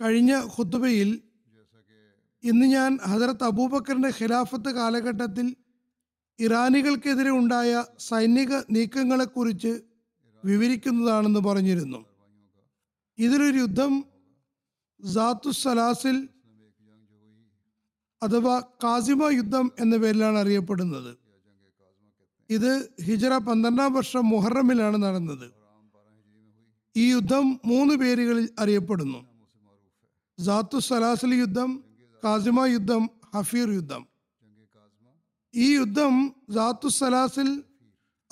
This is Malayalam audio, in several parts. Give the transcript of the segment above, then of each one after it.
കഴിഞ്ഞ ഖുത്തുബയിൽ ഇന്ന് ഞാൻ ഹജറത്ത് അബൂബക്കറിന്റെ ഖിലാഫത്ത് കാലഘട്ടത്തിൽ ഇറാനികൾക്കെതിരെ ഉണ്ടായ സൈനിക നീക്കങ്ങളെക്കുറിച്ച് വിവരിക്കുന്നതാണെന്ന് പറഞ്ഞിരുന്നു. ഇതിലൊരു യുദ്ധം സലാസിൽ അഥവാ കാസിമ യുദ്ധം എന്ന പേരിലാണ് അറിയപ്പെടുന്നത്. ഇത് ഹിജറ പന്ത്രണ്ടാം വർഷം മുഹറമിലാണ് നടന്നത്. ഈ യുദ്ധം മൂന്ന് പേരുകളിൽ അറിയപ്പെടുന്നു. സാത്തു സലാസിൽ യുദ്ധം കാസിമ യുദ്ധം ഹഫീർ യുദ്ധം. ഈ യുദ്ധം സാത്തു സലാസിൽ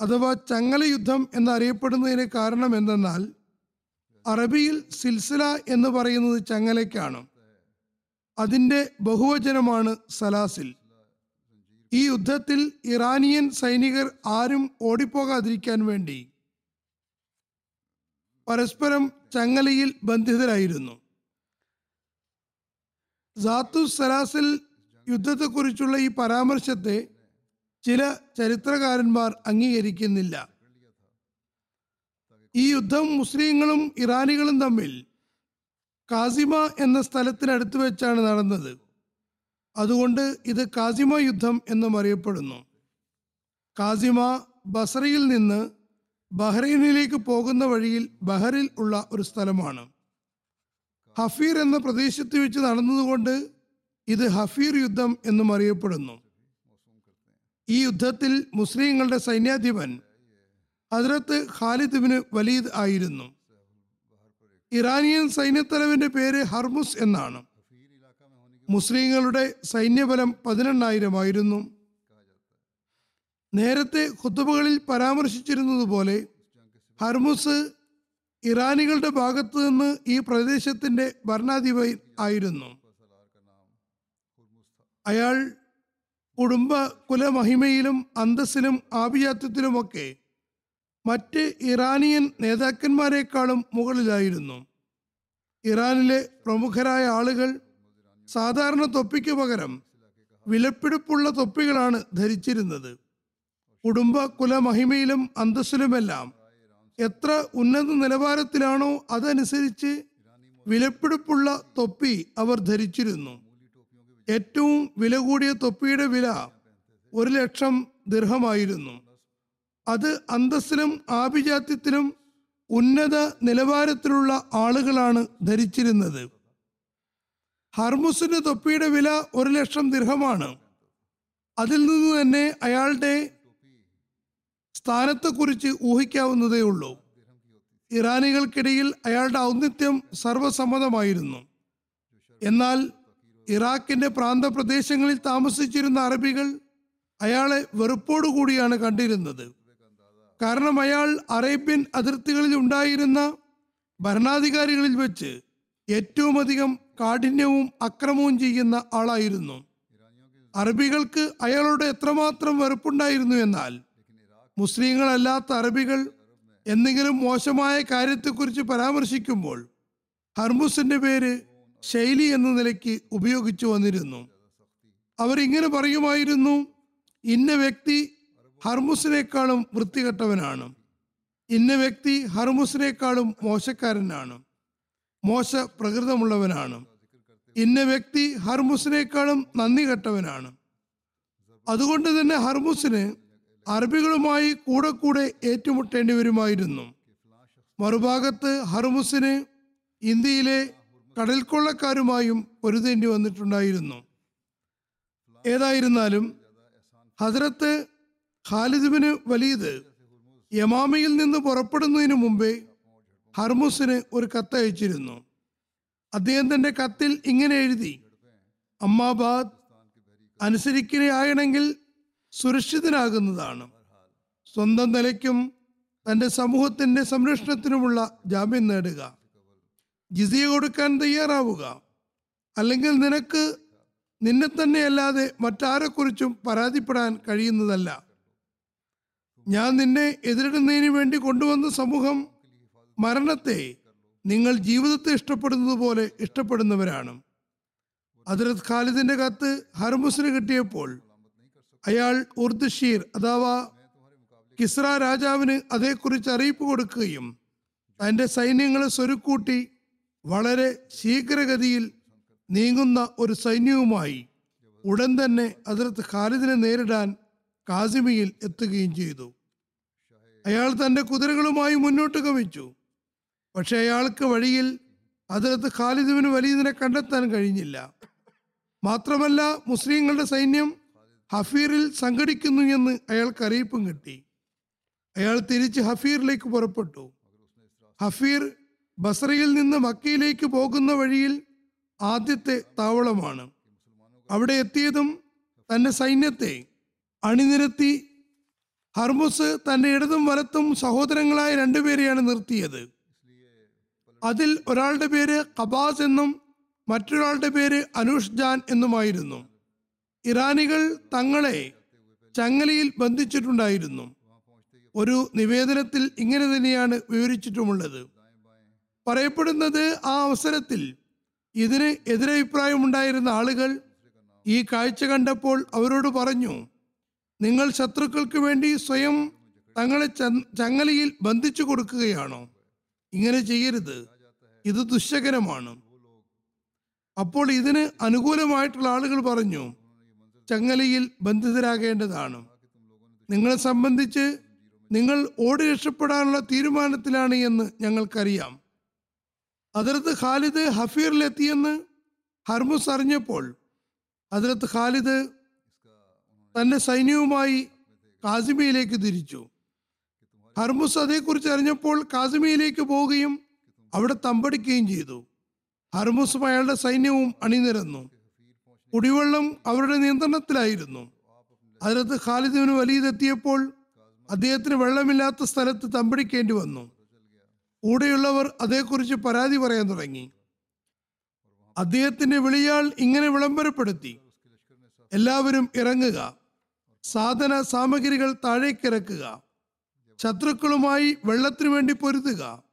അഥവാ ചങ്ങല യുദ്ധം എന്നറിയപ്പെടുന്നതിന് കാരണം എന്തെന്നാൽ അറബിയിൽ സിൽസില എന്ന് പറയുന്നത് ചങ്ങലയ്ക്കാണ്. അതിന്റെ ബഹുവചനമാണ് സലാസിൽ. ഈ യുദ്ധത്തിൽ ഇറാനിയൻ സൈനികർ ആരും ഓടിപ്പോകാതിരിക്കാൻ വേണ്ടി പരസ്പരം ചങ്ങലയിൽ ബന്ധിതരായിരുന്നു. സാത്തു സലാസിൽ യുദ്ധത്തെക്കുറിച്ചുള്ള ഈ പരാമർശത്തെ ചില ചരിത്രകാരന്മാർ അംഗീകരിക്കുന്നില്ല. ഈ യുദ്ധം മുസ്ലിങ്ങളും ഇറാനികളും തമ്മിൽ കാസിമ എന്ന സ്ഥലത്തിനടുത്ത് വെച്ചാണ് നടന്നത്. അതുകൊണ്ട് ഇത് കാസിമ യുദ്ധം എന്നും അറിയപ്പെടുന്നു. കാസിമ ബസറയിൽ നിന്ന് ബഹ്റൈനിലേക്ക് പോകുന്ന വഴിയിൽ ബഹറിൽ ഉള്ള ഒരു സ്ഥലമാണ്. ഹഫീർ എന്ന പ്രദേശത്ത് വെച്ച് നടന്നതുകൊണ്ട് ഇത് ഹഫീർ യുദ്ധം എന്നും അറിയപ്പെടുന്നു. ഈ യുദ്ധത്തിൽ മുസ്ലിങ്ങളുടെ സൈന്യാധിപൻ ഹദ്രത്ത് ഖാലിദ് ബിന് വലീദ് ആയിരുന്നു. ഇറാനിയൻ സൈന്യത്തലവന്റെ പേര് ഹർമുസ് എന്നാണ്. മുസ്ലിങ്ങളുടെ സൈന്യബലം പതിനെണ്ണായിരമായിരുന്നു നേരത്തെ ഖുത്തുബകളിൽ പരാമർശിച്ചിരുന്നതുപോലെ ഹർമുസ് ഇറാനികളുടെ ഭാഗത്തു നിന്ന് ഈ പ്രദേശത്തിന്റെ ഭരണാധിപതി ആയിരുന്നു. അയാൾ കുടുംബ കുലമഹിമയിലും അന്തസ്സിലും ആഭിജാത്യത്തിലുമൊക്കെ മറ്റ് ഇറാനിയൻ നേതാക്കന്മാരെക്കാളും മുകളിലായിരുന്നു. ഇറാനിലെ പ്രമുഖരായ ആളുകൾ സാധാരണ തൊപ്പിക്ക് പകരം വിലപ്പിടിപ്പുള്ള തൊപ്പികളാണ് ധരിച്ചിരുന്നത്. കുടുംബ കുലമഹിമയിലും അന്തസ്സിലുമെല്ലാം എത്ര ഉന്നത നിലവാരത്തിലാണോ അതനുസരിച്ച് വിലപ്പിടിപ്പുള്ള തൊപ്പി അവർ ധരിച്ചിരുന്നു. ഏറ്റവും വില കൂടിയ തൊപ്പിയുടെ വില ഒരു ലക്ഷം ദീർഘമായിരുന്നു അത് അന്തസ്സിലും ആഭിജാത്യത്തിലും ഉന്നത നിലവാരത്തിലുള്ള ആളുകളാണ് ധരിച്ചിരുന്നത്. ഹർമുസിന്റെ തൊപ്പിയുടെ വില ഒരു ലക്ഷം ദീർഘമാണ് അതിൽ നിന്ന് തന്നെ അയാളുടെ സ്ഥാനത്തെക്കുറിച്ച് ഊഹിക്കാവുന്നതേ ഉള്ളൂ. ഇറാനികൾക്കിടയിൽ അയാളുടെ ഔന്നിത്യം സർവസമ്മതമായിരുന്നു എന്നാൽ ഇറാഖിന്റെ പ്രാന്തപ്രദേശങ്ങളിൽ താമസിച്ചിരുന്ന അറബികൾ അയാളെ വെറുപ്പോടുകൂടിയാണ് കണ്ടിരുന്നത്. കാരണം അയാൾ അറേബ്യൻ അതിർത്തികളിൽ ഉണ്ടായിരുന്ന ഭരണാധികാരികളിൽ വെച്ച് ഏറ്റവും അധികം കാഠിന്യവും അക്രമവും ചെയ്യുന്ന ആളായിരുന്നു. അറബികൾക്ക് അയാളോട് എത്രമാത്രം വെറുപ്പുണ്ടായിരുന്നു എന്നാൽ മുസ്ലിങ്ങളല്ലാത്ത അറബികൾ എന്തെങ്കിലും മോശമായ കാര്യത്തെക്കുറിച്ച് പരാമർശിക്കുമ്പോൾ ഹർമുസിന്റെ പേര് ശൈലി എന്ന നിലയ്ക്ക് ഉപയോഗിച്ചു വന്നിരുന്നു. അവരിങ്ങനെ പറയുമായിരുന്നു ഇന്ന വ്യക്തി ഹർമുസിനേക്കാളും വൃത്തികെട്ടവനാണ്. ഇന്ന വ്യക്തി ഹർമുസിനേക്കാളും മോശക്കാരനാണ്. മോശ പ്രകൃതമുള്ളവനാണ്. ഇന്ന വ്യക്തി ഹർമുസിനേക്കാളും നന്ദി കെട്ടവനാണ് അതുകൊണ്ട് തന്നെ ഹർമുസിന് അറബികളുമായി കൂടെ കൂടെ ഏറ്റുമുട്ടേണ്ടി വരുമായിരുന്നു. മറുഭാഗത്ത് ഹർമുസിന് ഇന്ത്യയിലെ കടൽക്കൊള്ളക്കാരുമായും പൊരുതേണ്ടി വന്നിട്ടുണ്ടായിരുന്നു. ഏതായിരുന്നാലും ഹസ്രത്ത് ഖാലിദുബിന് വലീദ് യമാമയിൽ നിന്ന് പുറപ്പെടുന്നതിന് മുമ്പേ ഹർമുസിന് ഒരു കത്തയച്ചിരുന്നു അദ്ദേഹം തന്റെ കത്തിൽ ഇങ്ങനെ എഴുതി അമ്മാബാദ് അനുസരിക്കുകയാണെങ്കിൽ സുരക്ഷിതനാകുന്നതാണ്. സ്വന്തം നിലയ്ക്കും തന്റെ സമൂഹത്തിന്റെ സംരക്ഷണത്തിനുമുള്ള ജാമ്യം നേടുക. ജിസിയ കൊടുക്കാൻ തയ്യാറാവുക. അല്ലെങ്കിൽ നിനക്ക് നിന്നെ തന്നെ അല്ലാതെ മറ്റാരെക്കുറിച്ചും പരാതിപ്പെടാൻ കഴിയുന്നതല്ല. ഞാൻ നിന്നെ എതിരിടുന്നതിന് വേണ്ടി കൊണ്ടുവന്ന സമൂഹം മരണത്തെ നിങ്ങൾ ജീവിതത്തെ ഇഷ്ടപ്പെടുന്നത് പോലെ ഇഷ്ടപ്പെടുന്നവരാണ്. അതിരത് ഖാലിദിന്റെ കത്ത് ഹർമുസിന് കിട്ടിയപ്പോൾ അയാൾ ഉർദുഷീർ അഥവാ കിസ്ര രാജാവിന് അതേക്കുറിച്ച് അറിയിപ്പ് കൊടുക്കുകയും തന്റെ സൈന്യങ്ങളെ സ്വരുക്കൂട്ടി വളരെ ശീഘ്രഗതിയിൽ നീങ്ങുന്ന ഒരു സൈന്യവുമായി ഉടൻ തന്നെ അതിർത്ത് ഖാലിദിനെ നേരിടാൻ കാസിമിയിൽ എത്തുകയും ചെയ്തു. അയാൾ തന്റെ കുതിരകളുമായി മുന്നോട്ട് ഗമിച്ചു പക്ഷെ അയാൾക്ക് വഴിയിൽ അതിർത്ത് ഖാലിദിന് വലിയതിനെ കണ്ടെത്താൻ കഴിഞ്ഞില്ല. മാത്രമല്ല മുസ്ലിങ്ങളുടെ സൈന്യം ഹഫീറിൽ സംഘടിക്കുന്നു എന്ന് അയാൾക്ക് അറിയിപ്പും കിട്ടി. അയാൾ തിരിച്ച് ഹഫീറിലേക്ക് പുറപ്പെട്ടു. ഹഫീർ ബസറയിൽ നിന്ന് മക്കയിലേക്ക് പോകുന്ന വഴിയിൽ ആദ്യത്തെ താവളമാണ്. അവിടെ എത്തിയതും തന്റെ സൈന്യത്തെ അണിനിരത്തി ഹർമുസ് തന്റെ ഇടതും വലത്തും സഹോദരങ്ങളായ രണ്ടുപേരെയാണ് നിർത്തിയത്. അതിൽ ഒരാളുടെ പേര് കബാസ് എന്നും മറ്റൊരാളുടെ പേര് അനുഷ് ജാൻ എന്നുമായിരുന്നു. ഇറാനികൾ തങ്ങളെ ചങ്ങലയിൽ ബന്ധിച്ചിട്ടുണ്ടായിരുന്നു. ഒരു നിവേദനത്തിൽ ഇങ്ങനെ തന്നെയാണ് വിവരിച്ചിട്ടുമുള്ളത്. പറയപ്പെടുന്നത് ആ അവസരത്തിൽ ഇതിന് എതിരഭിപ്രായമുണ്ടായിരുന്ന ആളുകൾ ഈ കാഴ്ച കണ്ടപ്പോൾ അവരോട് പറഞ്ഞു നിങ്ങൾ ശത്രുക്കൾക്ക് വേണ്ടി സ്വയം തങ്ങളെ ചങ്ങലയിൽ ബന്ധിച്ചു കൊടുക്കുകയാണോ? ഇങ്ങനെ ചെയ്യരുത്. ഇത് ദുശകരമാണ്. അപ്പോൾ ഇതിന് അനുകൂലമായിട്ടുള്ള ആളുകൾ പറഞ്ഞു ചങ്ങലയിൽ ബന്ധിതരാകേണ്ടതാണ്. നിങ്ങളെ സംബന്ധിച്ച് നിങ്ങൾ ഓടി രക്ഷപ്പെടാനുള്ള തീരുമാനത്തിലാണ് എന്ന് ഞങ്ങൾക്കറിയാം. അതിർത്ത് ഖാലിദ് ഹഫീറിലെത്തിയെന്ന് ഹർമുസ് അറിഞ്ഞപ്പോൾ അതിർത്ത് ഖാലിദ് തന്റെ സൈന്യവുമായി കാസിമിയിലേക്ക് തിരിച്ചു. ഹർമുസ് അതേക്കുറിച്ച് അറിഞ്ഞപ്പോൾ കാസിമിയിലേക്ക് പോവുകയും അവിടെ തമ്പടിക്കുകയും ചെയ്തു. ഹർമുസും അയാളുടെ സൈന്യവും അണിനിരന്നു. കുടിവെള്ളം അവരുടെ നിയന്ത്രണത്തിലായിരുന്നു. അതിനകത്ത് ഖാലിദിന് വലിയതെത്തിയപ്പോൾ അദ്ദേഹത്തിന് വെള്ളമില്ലാത്ത സ്ഥലത്ത് തമ്പടിക്കേണ്ടി വന്നു. കൂടെയുള്ളവർ അതേക്കുറിച്ച് പരാതി പറയാൻ തുടങ്ങി. അദ്ദേഹത്തിന്റെ വിളിയാൾ ഇങ്ങനെ വിളംബരപ്പെടുത്തി. എല്ലാവരും ഇറങ്ങുക. സാധന സാമഗ്രികൾ താഴേക്കിറക്കുക. ശത്രുക്കളുമായി വെള്ളത്തിനു വേണ്ടി പൊരുതുക.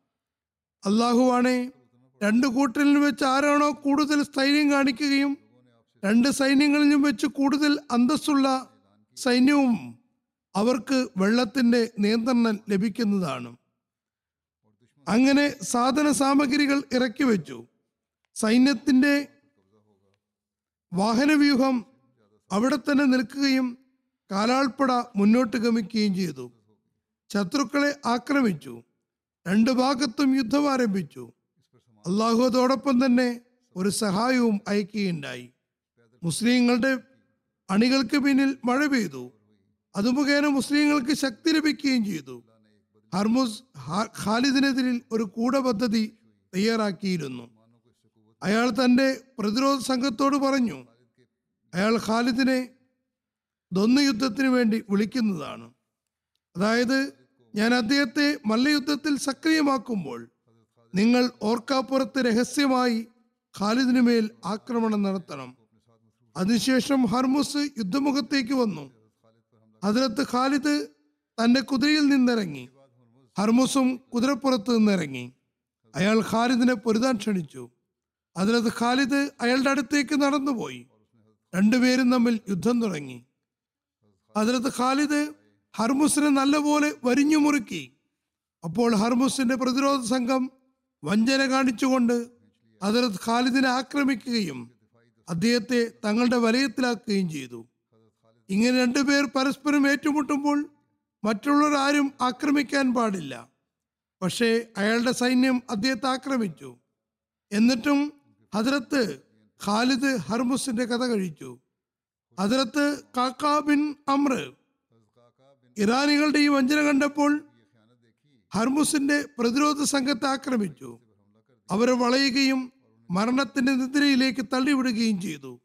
അള്ളാഹുവാണെ രണ്ട് കൂട്ടലിൽ വെച്ച് ആരാണോ കൂടുതൽ സ്ഥൈര്യം കാണിക്കുകയും രണ്ട് സൈന്യങ്ങളിലും വെച്ച് കൂടുതൽ അന്തസ്സുള്ള സൈന്യവും അവർക്ക് വെള്ളത്തിന്റെ നിയന്ത്രണം ലഭിക്കുന്നതാണ്. അങ്ങനെ സാധന സാമഗ്രികൾ ഇറക്കി വെച്ചു. സൈന്യത്തിന്റെ വാഹനവ്യൂഹം അവിടെ തന്നെ നിൽക്കുകയും കാലാൾപ്പട മുന്നോട്ട് ഗമിക്കുകയും ചെയ്തു. ശത്രുക്കളെ ആക്രമിച്ചു. രണ്ടു ഭാഗത്തും യുദ്ധം ആരംഭിച്ചു. അള്ളാഹുതോടൊപ്പം തന്നെ ഒരു സഹായവും അയക്കുകയുണ്ടായി. മുസ്ലിങ്ങളുടെ അണികൾക്ക് പിന്നിൽ മഴ പെയ്തു. അത് മുഖേന മുസ്ലിങ്ങൾക്ക് ശക്തി ലഭിക്കുകയും ചെയ്തു. ഹർമുസ് ഖാലിദിനെതിരിൽ ഒരു കൂടപദ്ധതി തയ്യാറാക്കിയിരുന്നു. അയാൾ തന്റെ പ്രതിരോധ സംഘത്തോട് പറഞ്ഞു അയാൾ ഖാലിദിനെ ദ്വന്ദ്യുദ്ധത്തിന് വേണ്ടി വിളിക്കുന്നതാണ്. അതായത് ഞാൻ അദ്ദേഹത്തെ മല്ലയുദ്ധത്തിൽ സക്രിയമാക്കുമ്പോൾ നിങ്ങൾ ഓർക്കാപ്പുറത്ത് രഹസ്യമായി ഖാലിദിനു മേൽ ആക്രമണം നടത്തണം. അതിനുശേഷം ഹർമുസ് യുദ്ധമുഖത്തേക്ക് വന്നു. അതിലത്ത് ഖാലിദ് തന്റെ കുതിരയിൽ നിന്നിറങ്ങി. ഹർമുസും കുതിരപ്പുറത്ത് നിന്നിറങ്ങി. അയാൾ ഖാലിദിനെ പൊരുതാൻ ക്ഷണിച്ചു. അതിലത്ത് ഖാലിദ് അയാളുടെ അടുത്തേക്ക് നടന്നുപോയി. രണ്ടുപേരും തമ്മിൽ യുദ്ധം തുടങ്ങി. അതിലത്ത് ഖാലിദ് ഹർമുസിനെ നല്ലപോലെ വരിഞ്ഞു മുറുക്കി. അപ്പോൾ ഹർമുസിന്റെ പ്രതിരോധ സംഘം വഞ്ചന കാണിച്ചുകൊണ്ട് അതിലത്ത് ഖാലിദിനെ ആക്രമിക്കുകയും അദ്ദേഹത്തെ തങ്ങളുടെ വലയത്തിലാക്കുകയും ചെയ്തു. ഇങ്ങനെ രണ്ടുപേർ പരസ്പരം ഏറ്റുമുട്ടുമ്പോൾ മറ്റുള്ളവർ ആരും ആക്രമിക്കാൻ പാടില്ല. പക്ഷേ അയാളുടെ സൈന്യം അദ്ദേഹത്തെ ആക്രമിച്ചു. എന്നിട്ടും ഹജറത്ത് ഖാലിദ് ഹർമുസിന്റെ കഥ കഴിച്ചു. ഹജറത്ത് കാക്ക ബിൻ ഇറാനികളുടെ ഈ വഞ്ചന കണ്ടപ്പോൾ ഹർമുസിന്റെ പ്രതിരോധ സംഘത്തെ ആക്രമിച്ചു. അവരെ വളയുകയും മരണത്തിന്റെ നിദ്രയിലേക്ക് തള്ളിവിടുകയും ചെയ്തു.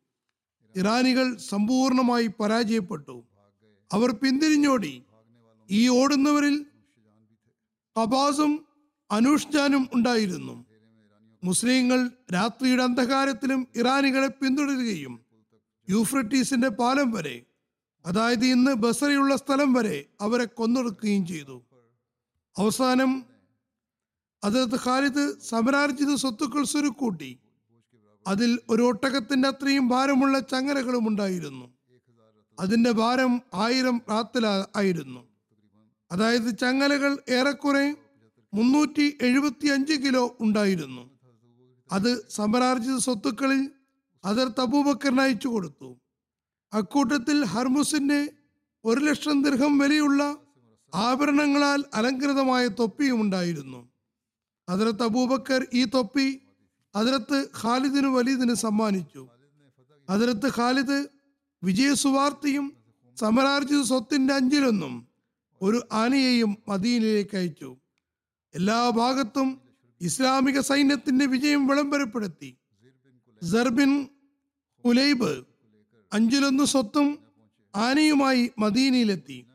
ഇറാനികൾ സമ്പൂർണമായി പരാജയപ്പെട്ടു. അവർ പിന്തിരിഞ്ഞോടി. ഈ ഓടുന്നവരിൽ കബാസും അനുഷ്ഠാനും ഉണ്ടായിരുന്നു. മുസ്ലിങ്ങൾ രാത്രിയുടെ അന്ധകാരത്തിലും ഇറാനികളെ പിന്തുടരുകയും യൂഫ്രട്ടീസിന്റെ പാലം വരെ അതായത് ഇന്ന് ബസറയുള്ള സ്ഥലം വരെ അവരെ കൊന്നൊടുക്കുകയും ചെയ്തു. അവസാനം അതിർത്ത് ഖാലിദ് സമരാർജിത സ്വത്തുക്കൾ സ്വരുക്കൂട്ടി. അതിൽ ഒരു ഒട്ടകത്തിന്റെ അത്രയും ഭാരമുള്ള ചങ്ങലകളും ഉണ്ടായിരുന്നു. അതിന്റെ ഭാരം ആയിരം റാത്തല ആയിരുന്നു. അതായത് ചങ്ങലകൾ ഏറെക്കുറെ മുന്നൂറ്റി എഴുപത്തി അഞ്ച് കിലോ ഉണ്ടായിരുന്നു. അത് സമരാർജിത സ്വത്തുക്കളിൽ അതർ തബൂബക്കറിന് അയച്ചു കൊടുത്തു. അക്കൂട്ടത്തിൽ ഹർമുസിന്റെ ഒരു ലക്ഷം ദീർഘം വിലയുള്ള ആഭരണങ്ങളാൽ അലങ്കൃതമായ തൊപ്പിയും ഉണ്ടായിരുന്നു. അതിർത്ത് അബൂബക്കർ ഈ തൊപ്പി അതിലത്ത് ഖാലിദിന് വലീദിന് സമ്മാനിച്ചു. അതിലത്ത് ഖാലിദ് വിജയസുവാർത്തിയും സമരാർജിത സ്വത്തിന്റെ അഞ്ചിലൊന്നും ഒരു ആനയെയും മദീനയിലേക്ക് അയച്ചു. എല്ലാ ഭാഗത്തും ഇസ്ലാമിക സൈന്യത്തിന്റെ വിജയം വിളംബരപ്പെടുത്തി. സർബിൻ ഉലൈബ് അഞ്ചിലൊന്ന് സ്വത്തും ആനയുമായി മദീനയിലെത്തി.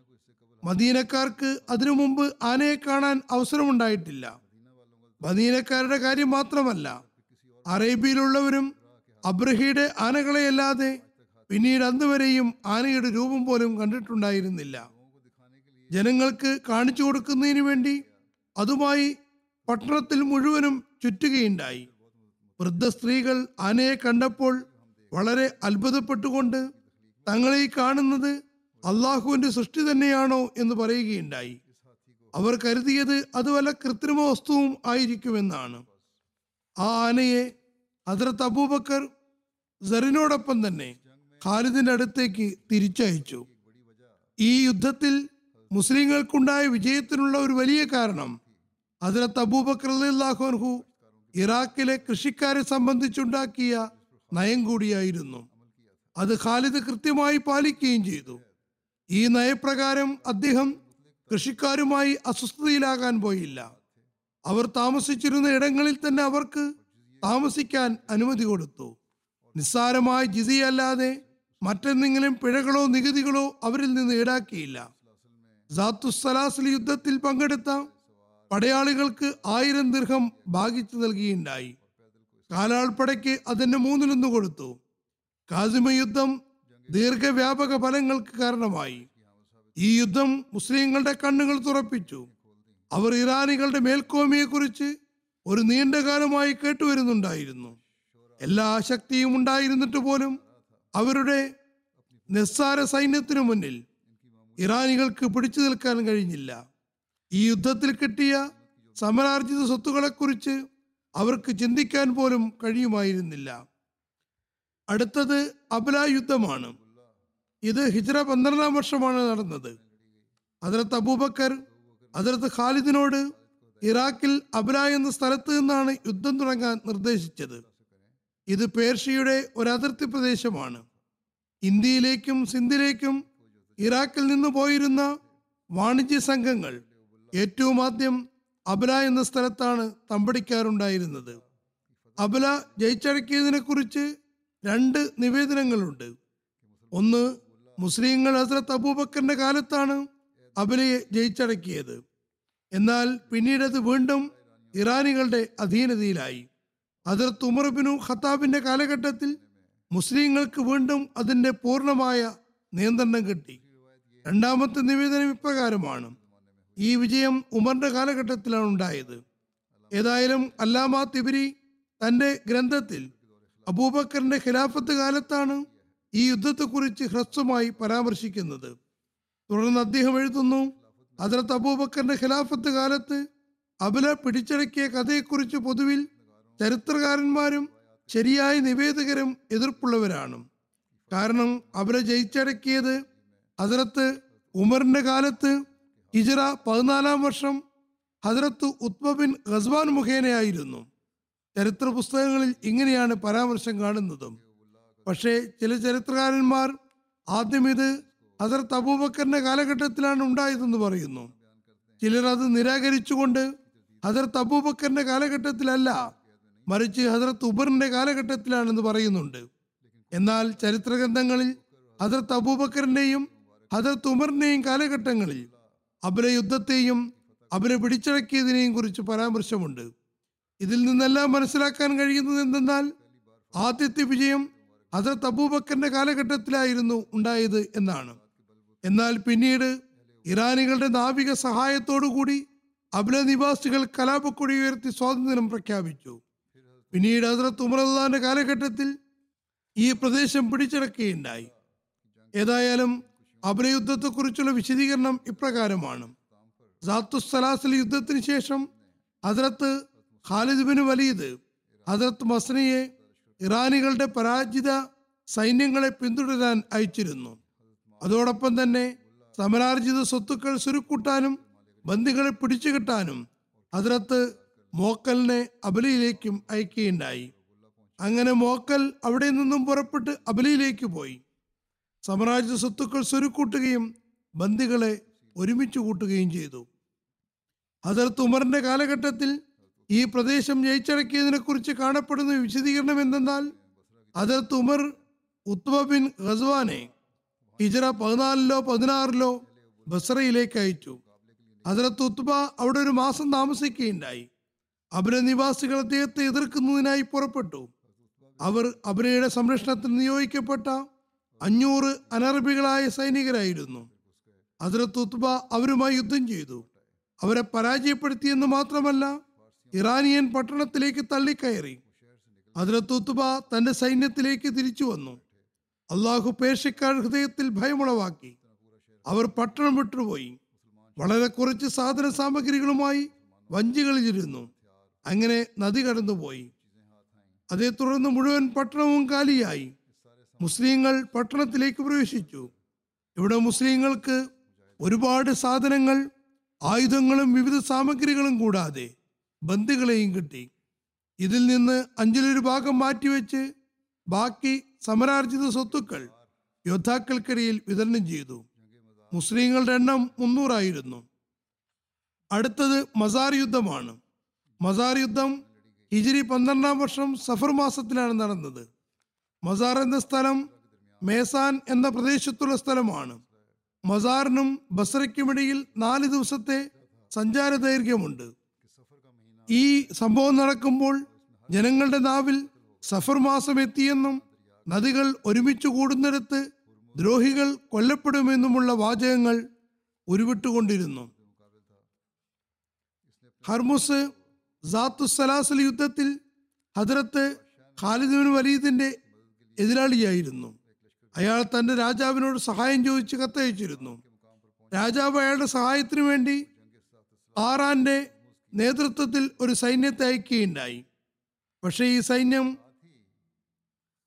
മദീനക്കാർക്ക് അതിനു മുമ്പ് ആനയെ കാണാൻ അവസരമുണ്ടായിട്ടില്ല. മദീനക്കാരുടെ കാര്യം മാത്രമല്ല അറേബ്യയിലുള്ളവരും അബ്രഹിയുടെ ആനകളെയല്ലാതെ പിന്നീട് അന്നുവരെയും ആനയുടെ രൂപം പോലും കണ്ടിട്ടുണ്ടായിരുന്നില്ല. ജനങ്ങൾക്ക് കാണിച്ചു കൊടുക്കുന്നതിന് വേണ്ടി അതുമായി പട്ടണത്തിൽ മുഴുവനും ചുറ്റുകയുണ്ടായി. വൃദ്ധ സ്ത്രീകൾ ആനയെ കണ്ടപ്പോൾ വളരെ അത്ഭുതപ്പെട്ടുകൊണ്ട് തങ്ങളെ കാണുന്നത് അള്ളാഹുവിന്റെ സൃഷ്ടി തന്നെയാണോ എന്ന് പറയുകയുണ്ടായി. അവർ കരുതിയത് അത് വല്ല കൃത്രിമ വസ്തുവും ആയിരിക്കുമെന്നാണ്. ആ ആനയെ അതിർത്ത് അബൂബക്കർ സറിനോടൊപ്പം തന്നെ ഖാലിദിന്റെ അടുത്തേക്ക് തിരിച്ചയച്ചു. ഈ യുദ്ധത്തിൽ മുസ്ലിങ്ങൾക്കുണ്ടായ വിജയത്തിനുള്ള ഒരു വലിയ കാരണം അതിലത്ത് അബൂബക്കർ അള്ളാഹുഹു ഇറാഖിലെ കൃഷിക്കാരെ സംബന്ധിച്ചുണ്ടാക്കിയ നയം കൂടിയായിരുന്നു. അത് ഖാലിദ് കൃത്യമായി പാലിക്കുകയും ചെയ്തു. ഈ നയപ്രകാരം അദ്ദേഹം കൃഷിക്കാരുമായി അസ്വസ്ഥതയിലാകാൻ പോയില്ല. അവർ താമസിച്ചിരുന്ന ഇടങ്ങളിൽ തന്നെ അവർക്ക് താമസിക്കാൻ അനുമതി കൊടുത്തു. നിസ്സാരമായ ജിതിയല്ലാതെ മറ്റെന്തെങ്കിലും പിഴകളോ നികുതികളോ അവരിൽ നിന്ന് ഈടാക്കിയില്ല. സാത്തുസലാസിൽ യുദ്ധത്തിൽ പങ്കെടുത്ത പടയാളികൾക്ക് ആയിരം ദീർഘം ഭാഗിച്ചു നൽകിയുണ്ടായി. കാലാൾപ്പടയ്ക്ക് അതിന്റെ മൂന്നിലൊന്ന് കൊടുത്തു. കാസിമ യുദ്ധം ദീർഘവ്യാപക ഫലങ്ങൾക്ക് കാരണമായി. ഈ യുദ്ധം മുസ്ലിങ്ങളുടെ കണ്ണുകൾ തുറപ്പിച്ചു. അവർ ഇറാനികളുടെ മേൽക്കോമിയെ കുറിച്ച് ഒരു നീണ്ട കാലമായി കേട്ടുവരുന്നുണ്ടായിരുന്നു. എല്ലാ ശക്തിയും ഉണ്ടായിരുന്നിട്ട് പോലും അവരുടെ നിസ്സാര സൈന്യത്തിനു മുന്നിൽ ഇറാനികൾക്ക് പിടിച്ചു നിൽക്കാൻ കഴിഞ്ഞില്ല. ഈ യുദ്ധത്തിൽ കിട്ടിയ സമരാർജിത സ്വത്തുക്കളെക്കുറിച്ച് അവർക്ക് ചിന്തിക്കാൻ പോലും കഴിയുമായിരുന്നില്ല. അടുത്തത് അബല യുദ്ധമാണ്. ഇത് ഹിജ്ര പന്ത്രണ്ടാം വർഷമാണ് നടന്നത്. അതിലത്ത് അബൂബക്കർ അതിലത്ത് ഖാലിദിനോട് ഇറാഖിൽ അബല എന്ന സ്ഥലത്ത് നിന്നാണ് യുദ്ധം തുടങ്ങാൻ നിർദ്ദേശിച്ചത്. ഇത് പേർഷ്യയുടെ ഒരു അതിർത്തി പ്രദേശമാണ്. ഇന്ത്യയിലേക്കും സിന്ധിലേക്കും ഇറാഖിൽ നിന്ന് പോയിരുന്ന വാണിജ്യ സംഘങ്ങൾ ഏറ്റവും ആദ്യം അബല എന്ന സ്ഥലത്താണ് തമ്പടിക്കാറുണ്ടായിരുന്നത്. അബല ജയിച്ചടക്കിയതിനെ കുറിച്ച് രണ്ട് നിവേദനങ്ങളുണ്ട്. ഒന്ന് മുസ്ലിങ്ങൾ ഹസ്രത്ത് അബൂബക്കറിന്റെ കാലത്താണ് അബലയെ ജയിച്ചടക്കിയത്. എന്നാൽ പിന്നീട് അത് വീണ്ടും ഇറാനികളുടെ അധീനതയിലായി. ഹസ്രത്ത് ഉമർബിനു ഖത്താബിന്റെ കാലഘട്ടത്തിൽ മുസ്ലിങ്ങൾക്ക് വീണ്ടും അതിന്റെ പൂർണമായ നിയന്ത്രണം കിട്ടി. രണ്ടാമത്തെ നിവേദനം ഇപ്രകാരമാണ്. ഈ വിജയം ഉമറിന്റെ കാലഘട്ടത്തിലാണ് ഉണ്ടായത്. ഏതായാലും അല്ലാമ തിബിരി തന്റെ ഗ്രന്ഥത്തിൽ അബൂബക്കറിന്റെ ഖിലാഫത്ത് കാലത്താണ് ഈ യുദ്ധത്തെക്കുറിച്ച് ഹ്രസ്വമായി പരാമർശിക്കുന്നത്. തുടർന്ന് അദ്ദേഹം എഴുതുന്നു ഹജറത്ത് അബൂബക്കറിന്റെ ഖിലാഫത്ത് കാലത്ത് അബല പിടിച്ചടക്കിയ കഥയെക്കുറിച്ച് പൊതുവിൽ ചരിത്രകാരന്മാരും ശരിയായ നിവേദകരും എതിർപ്പുള്ളവരാണ്. കാരണം അബല ജയിച്ചടക്കിയത് ഹജറത്ത് ഉമറിന്റെ കാലത്ത് ഹിജറ പതിനാലാം വർഷം ഹജറത്ത് ഉത്മ ബിൻ ഖസ്വാൻ മുഖേനയായിരുന്നു. ചരിത്ര പുസ്തകങ്ങളിൽ ഇങ്ങനെയാണ് പരാമർശം കാണുന്നതും. പക്ഷേ ചില ചരിത്രകാരന്മാർ ആദ്യം ഇത് ഹസരത്ത് അബൂബക്കറിന്റെ കാലഘട്ടത്തിലാണ് ഉണ്ടായതെന്ന് പറയുന്നു. ചിലർ അത് നിരാകരിച്ചുകൊണ്ട് ഹസരത്ത് അബൂബക്കറിന്റെ കാലഘട്ടത്തിലല്ല മറിച്ച് ഹസരത്ത് ഉബറിന്റെ കാലഘട്ടത്തിലാണെന്ന് പറയുന്നുണ്ട്. എന്നാൽ ചരിത്ര ഗ്രന്ഥങ്ങളിൽ ഹദർ അബൂബക്കറിന്റെയും ഹദർ ഉമറിന്റെയും കാലഘട്ടങ്ങളിൽ അബിലെ യുദ്ധത്തെയും അബിലെ പിടിച്ചടക്കിയതിനെയും കുറിച്ച് പരാമർശമുണ്ട്. ഇതിൽ നിന്നെല്ലാം മനസ്സിലാക്കാൻ കഴിയുന്നത് എന്തെന്നാൽ ആദ്യത്തെ വിജയം ഹസരത്ത് അബൂബക്കറിന്റെ കാലഘട്ടത്തിലായിരുന്നു ഉണ്ടായത് എന്നാണ്. എന്നാൽ പിന്നീട് ഇറാനികളുടെ നാവിക സഹായത്തോടുകൂടി അബ്ല നിവാസികൾ കലാപക്കൊടി ഉയർത്തി സ്വാതന്ത്ര്യം പ്രഖ്യാപിച്ചു. പിന്നീട് ഹസരത്ത് ഉമറുദ്ദാന്റെ കാലഘട്ടത്തിൽ ഈ പ്രദേശം പിടിച്ചടക്കുകയുണ്ടായി. ഏതായാലും അബല യുദ്ധത്തെക്കുറിച്ചുള്ള വിശദീകരണം ഇപ്രകാരമാണ്. സലാസിലെ യുദ്ധത്തിന് ശേഷം ഹസരത്ത് ഖാലിദ് ബിൻ വലീദ് ഹസരത്ത് മസ്നയെ ഇറാനികളുടെ പരാജിത സൈന്യങ്ങളെ പിന്തുടരാൻ അയച്ചിരുന്നു. അതോടൊപ്പം തന്നെ സമരാർജിത സ്വത്തുക്കൾ സുരുക്കൂട്ടാനും ബന്ദികളെ പിടിച്ചുകെട്ടാനും അതിരത്ത് മോക്കലിനെ അബലിയിലേക്കും അയക്കുകയുണ്ടായി. അങ്ങനെ മോക്കൽ അവിടെ നിന്നും പുറപ്പെട്ട് അബലിയിലേക്ക് പോയി. സമരാജ്യ സ്വത്തുക്കൾ സ്വരുക്കൂട്ടുകയും ബന്ദികളെ ഒരുമിച്ച് കൂട്ടുകയും ചെയ്തു. ഹസരത്ത് ഉമറിന്റെ കാലഘട്ടത്തിൽ ഈ പ്രദേശം ജയിച്ചടക്കിയതിനെ കുറിച്ച് കാണപ്പെടുന്ന വിശദീകരണം എന്തെന്നാൽ അതർ ഉമർ ഉത്വ ബിൻ ഖസ്വാനെ ഹിജറ പതിനാലിലോ പതിനാറിലോ ബസ്രയിലേക്ക് അയച്ചു. അതിർത്ത് ഉത്ബ അവിടെ ഒരു മാസം താമസിക്കുകയുണ്ടായി. അബിന നിവാസികൾ അദ്ദേഹത്തെ എതിർക്കുന്നതിനായി പുറപ്പെട്ടു. അവർ അബിനയുടെ സംരക്ഷണത്തിന് നിയോഗിക്കപ്പെട്ട അഞ്ഞൂറ് അനറബികളായ സൈനികരായിരുന്നു. അതിർത്ത് ഉത്ബ അവരുമായി യുദ്ധം ചെയ്തു. അവരെ പരാജയപ്പെടുത്തിയെന്ന് മാത്രമല്ല ഇറാനിയൻ പട്ടണത്തിലേക്ക് തള്ളിക്കയറി. ഹസരത്ത് ഉത്ബ തന്റെ സൈന്യത്തിലേക്ക് തിരിച്ചു വന്നു. അള്ളാഹു പേർഷ്യക്കാർ ഹൃദയത്തിൽ ഭയമുളവാക്കി. അവർ പട്ടണം വിട്ടുപോയി. വളരെ കുറച്ച് സാധന സാമഗ്രികളുമായി വഞ്ചികളിലിരുന്നു. അങ്ങനെ നദി കടന്നുപോയി. അതേ തുടർന്ന് മുഴുവൻ പട്ടണവും കാലിയായി. മുസ്ലിങ്ങൾ പട്ടണത്തിലേക്ക് പ്രവേശിച്ചു. ഇവിടെ മുസ്ലിങ്ങൾക്ക് ഒരുപാട് സാധനങ്ങൾ ആയുധങ്ങളും വിവിധ സാമഗ്രികളും കൂടാതെ ബന്ദികളെയും കിട്ടി. ഇതിൽ നിന്ന് അഞ്ചിലൊരു ഭാഗം മാറ്റിവെച്ച് ബാക്കി സമരാർജിത സ്വത്തുക്കൾ യോദ്ധാക്കൾക്കിടയിൽ വിതരണം ചെയ്തു. മുസ്ലിങ്ങളുടെ എണ്ണം മുന്നൂറായിരുന്നു. അടുത്തത് മസാർ യുദ്ധമാണ്. മസാർ യുദ്ധം ഹിജിരി പന്ത്രണ്ടാം വർഷം സഫർ മാസത്തിലാണ് നടന്നത്. മസാർ എന്ന സ്ഥലം മേസാൻ എന്ന പ്രദേശത്തുള്ള സ്ഥലമാണ്. മസാറിനും ബസറയ്ക്കുമിടയിൽ നാല് ദിവസത്തെ സഞ്ചാര ദൈർഘ്യമുണ്ട്. ഈ സംഭവം നടക്കുമ്പോൾ ജനങ്ങളുടെ നാവിൽ സഫർ മാസം എത്തിയെന്നും നദികൾ ഒരുമിച്ച് കൂടുന്നിടത്ത് ദ്രോഹികൾ കൊല്ലപ്പെടുമെന്നുമുള്ള വാചകങ്ങൾ ഉരുവിട്ടുകൊണ്ടിരുന്നു. ഹർമുസ് സാത്തുസലാസൽ യുദ്ധത്തിൽ ഹദ്രത്ത് ഖാലിദ് വലീദിന്റെ എതിരാളിയായിരുന്നു. അയാൾ തന്റെ രാജാവിനോട് സഹായം ചോദിച്ച് കത്തയച്ചിരുന്നു. രാജാവ് അയാളുടെ സഹായത്തിനു വേണ്ടി ആറാന്റെ നേതൃത്വത്തിൽ ഒരു സൈന്യത്തെ അയക്കുകയുണ്ടായി. പക്ഷേ ഈ സൈന്യം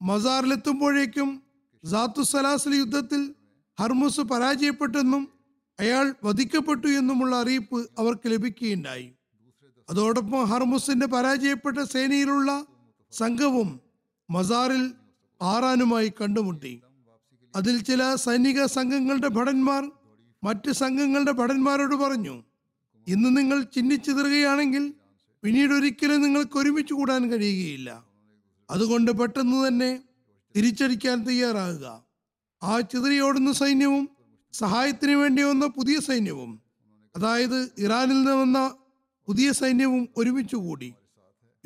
മസാറിലെത്തുമ്പോഴേക്കും സാത്തുസലാസൽ യുദ്ധത്തിൽ ഹർമുസ് പരാജയപ്പെട്ടെന്നും അയാൾ വധിക്കപ്പെട്ടു എന്നുമുള്ള അറിയിപ്പ് അവർക്ക് ലഭിക്കുകയുണ്ടായി. അതോടൊപ്പം ഹർമുസിന്റെ പരാജയപ്പെട്ട സേനയിലുള്ള സംഘവും മസാറിൽ ആറാനുമായി കണ്ടുമുട്ടി. അതിൽ ചില സൈനിക സംഘങ്ങളുടെ ഭടന്മാർ മറ്റ് സംഘങ്ങളുടെ ഭടന്മാരോട് പറഞ്ഞു ഇന്ന് നിങ്ങൾ ചിഹ്നിച്ചിതറുകയാണെങ്കിൽ പിന്നീട് ഒരിക്കലും നിങ്ങൾക്ക് ഒരുമിച്ച് കൂടാൻ കഴിയുകയില്ല. അതുകൊണ്ട് പെട്ടെന്ന് തന്നെ തിരിച്ചടിക്കാൻ തയ്യാറാകുക. ആ ചിതറിയോടുന്ന സൈന്യവും സഹായത്തിന് വേണ്ടി വന്ന പുതിയ സൈന്യവും അതായത് ഇറാനിൽ നിന്ന് വന്ന പുതിയ സൈന്യവും ഒരുമിച്ച് കൂടി.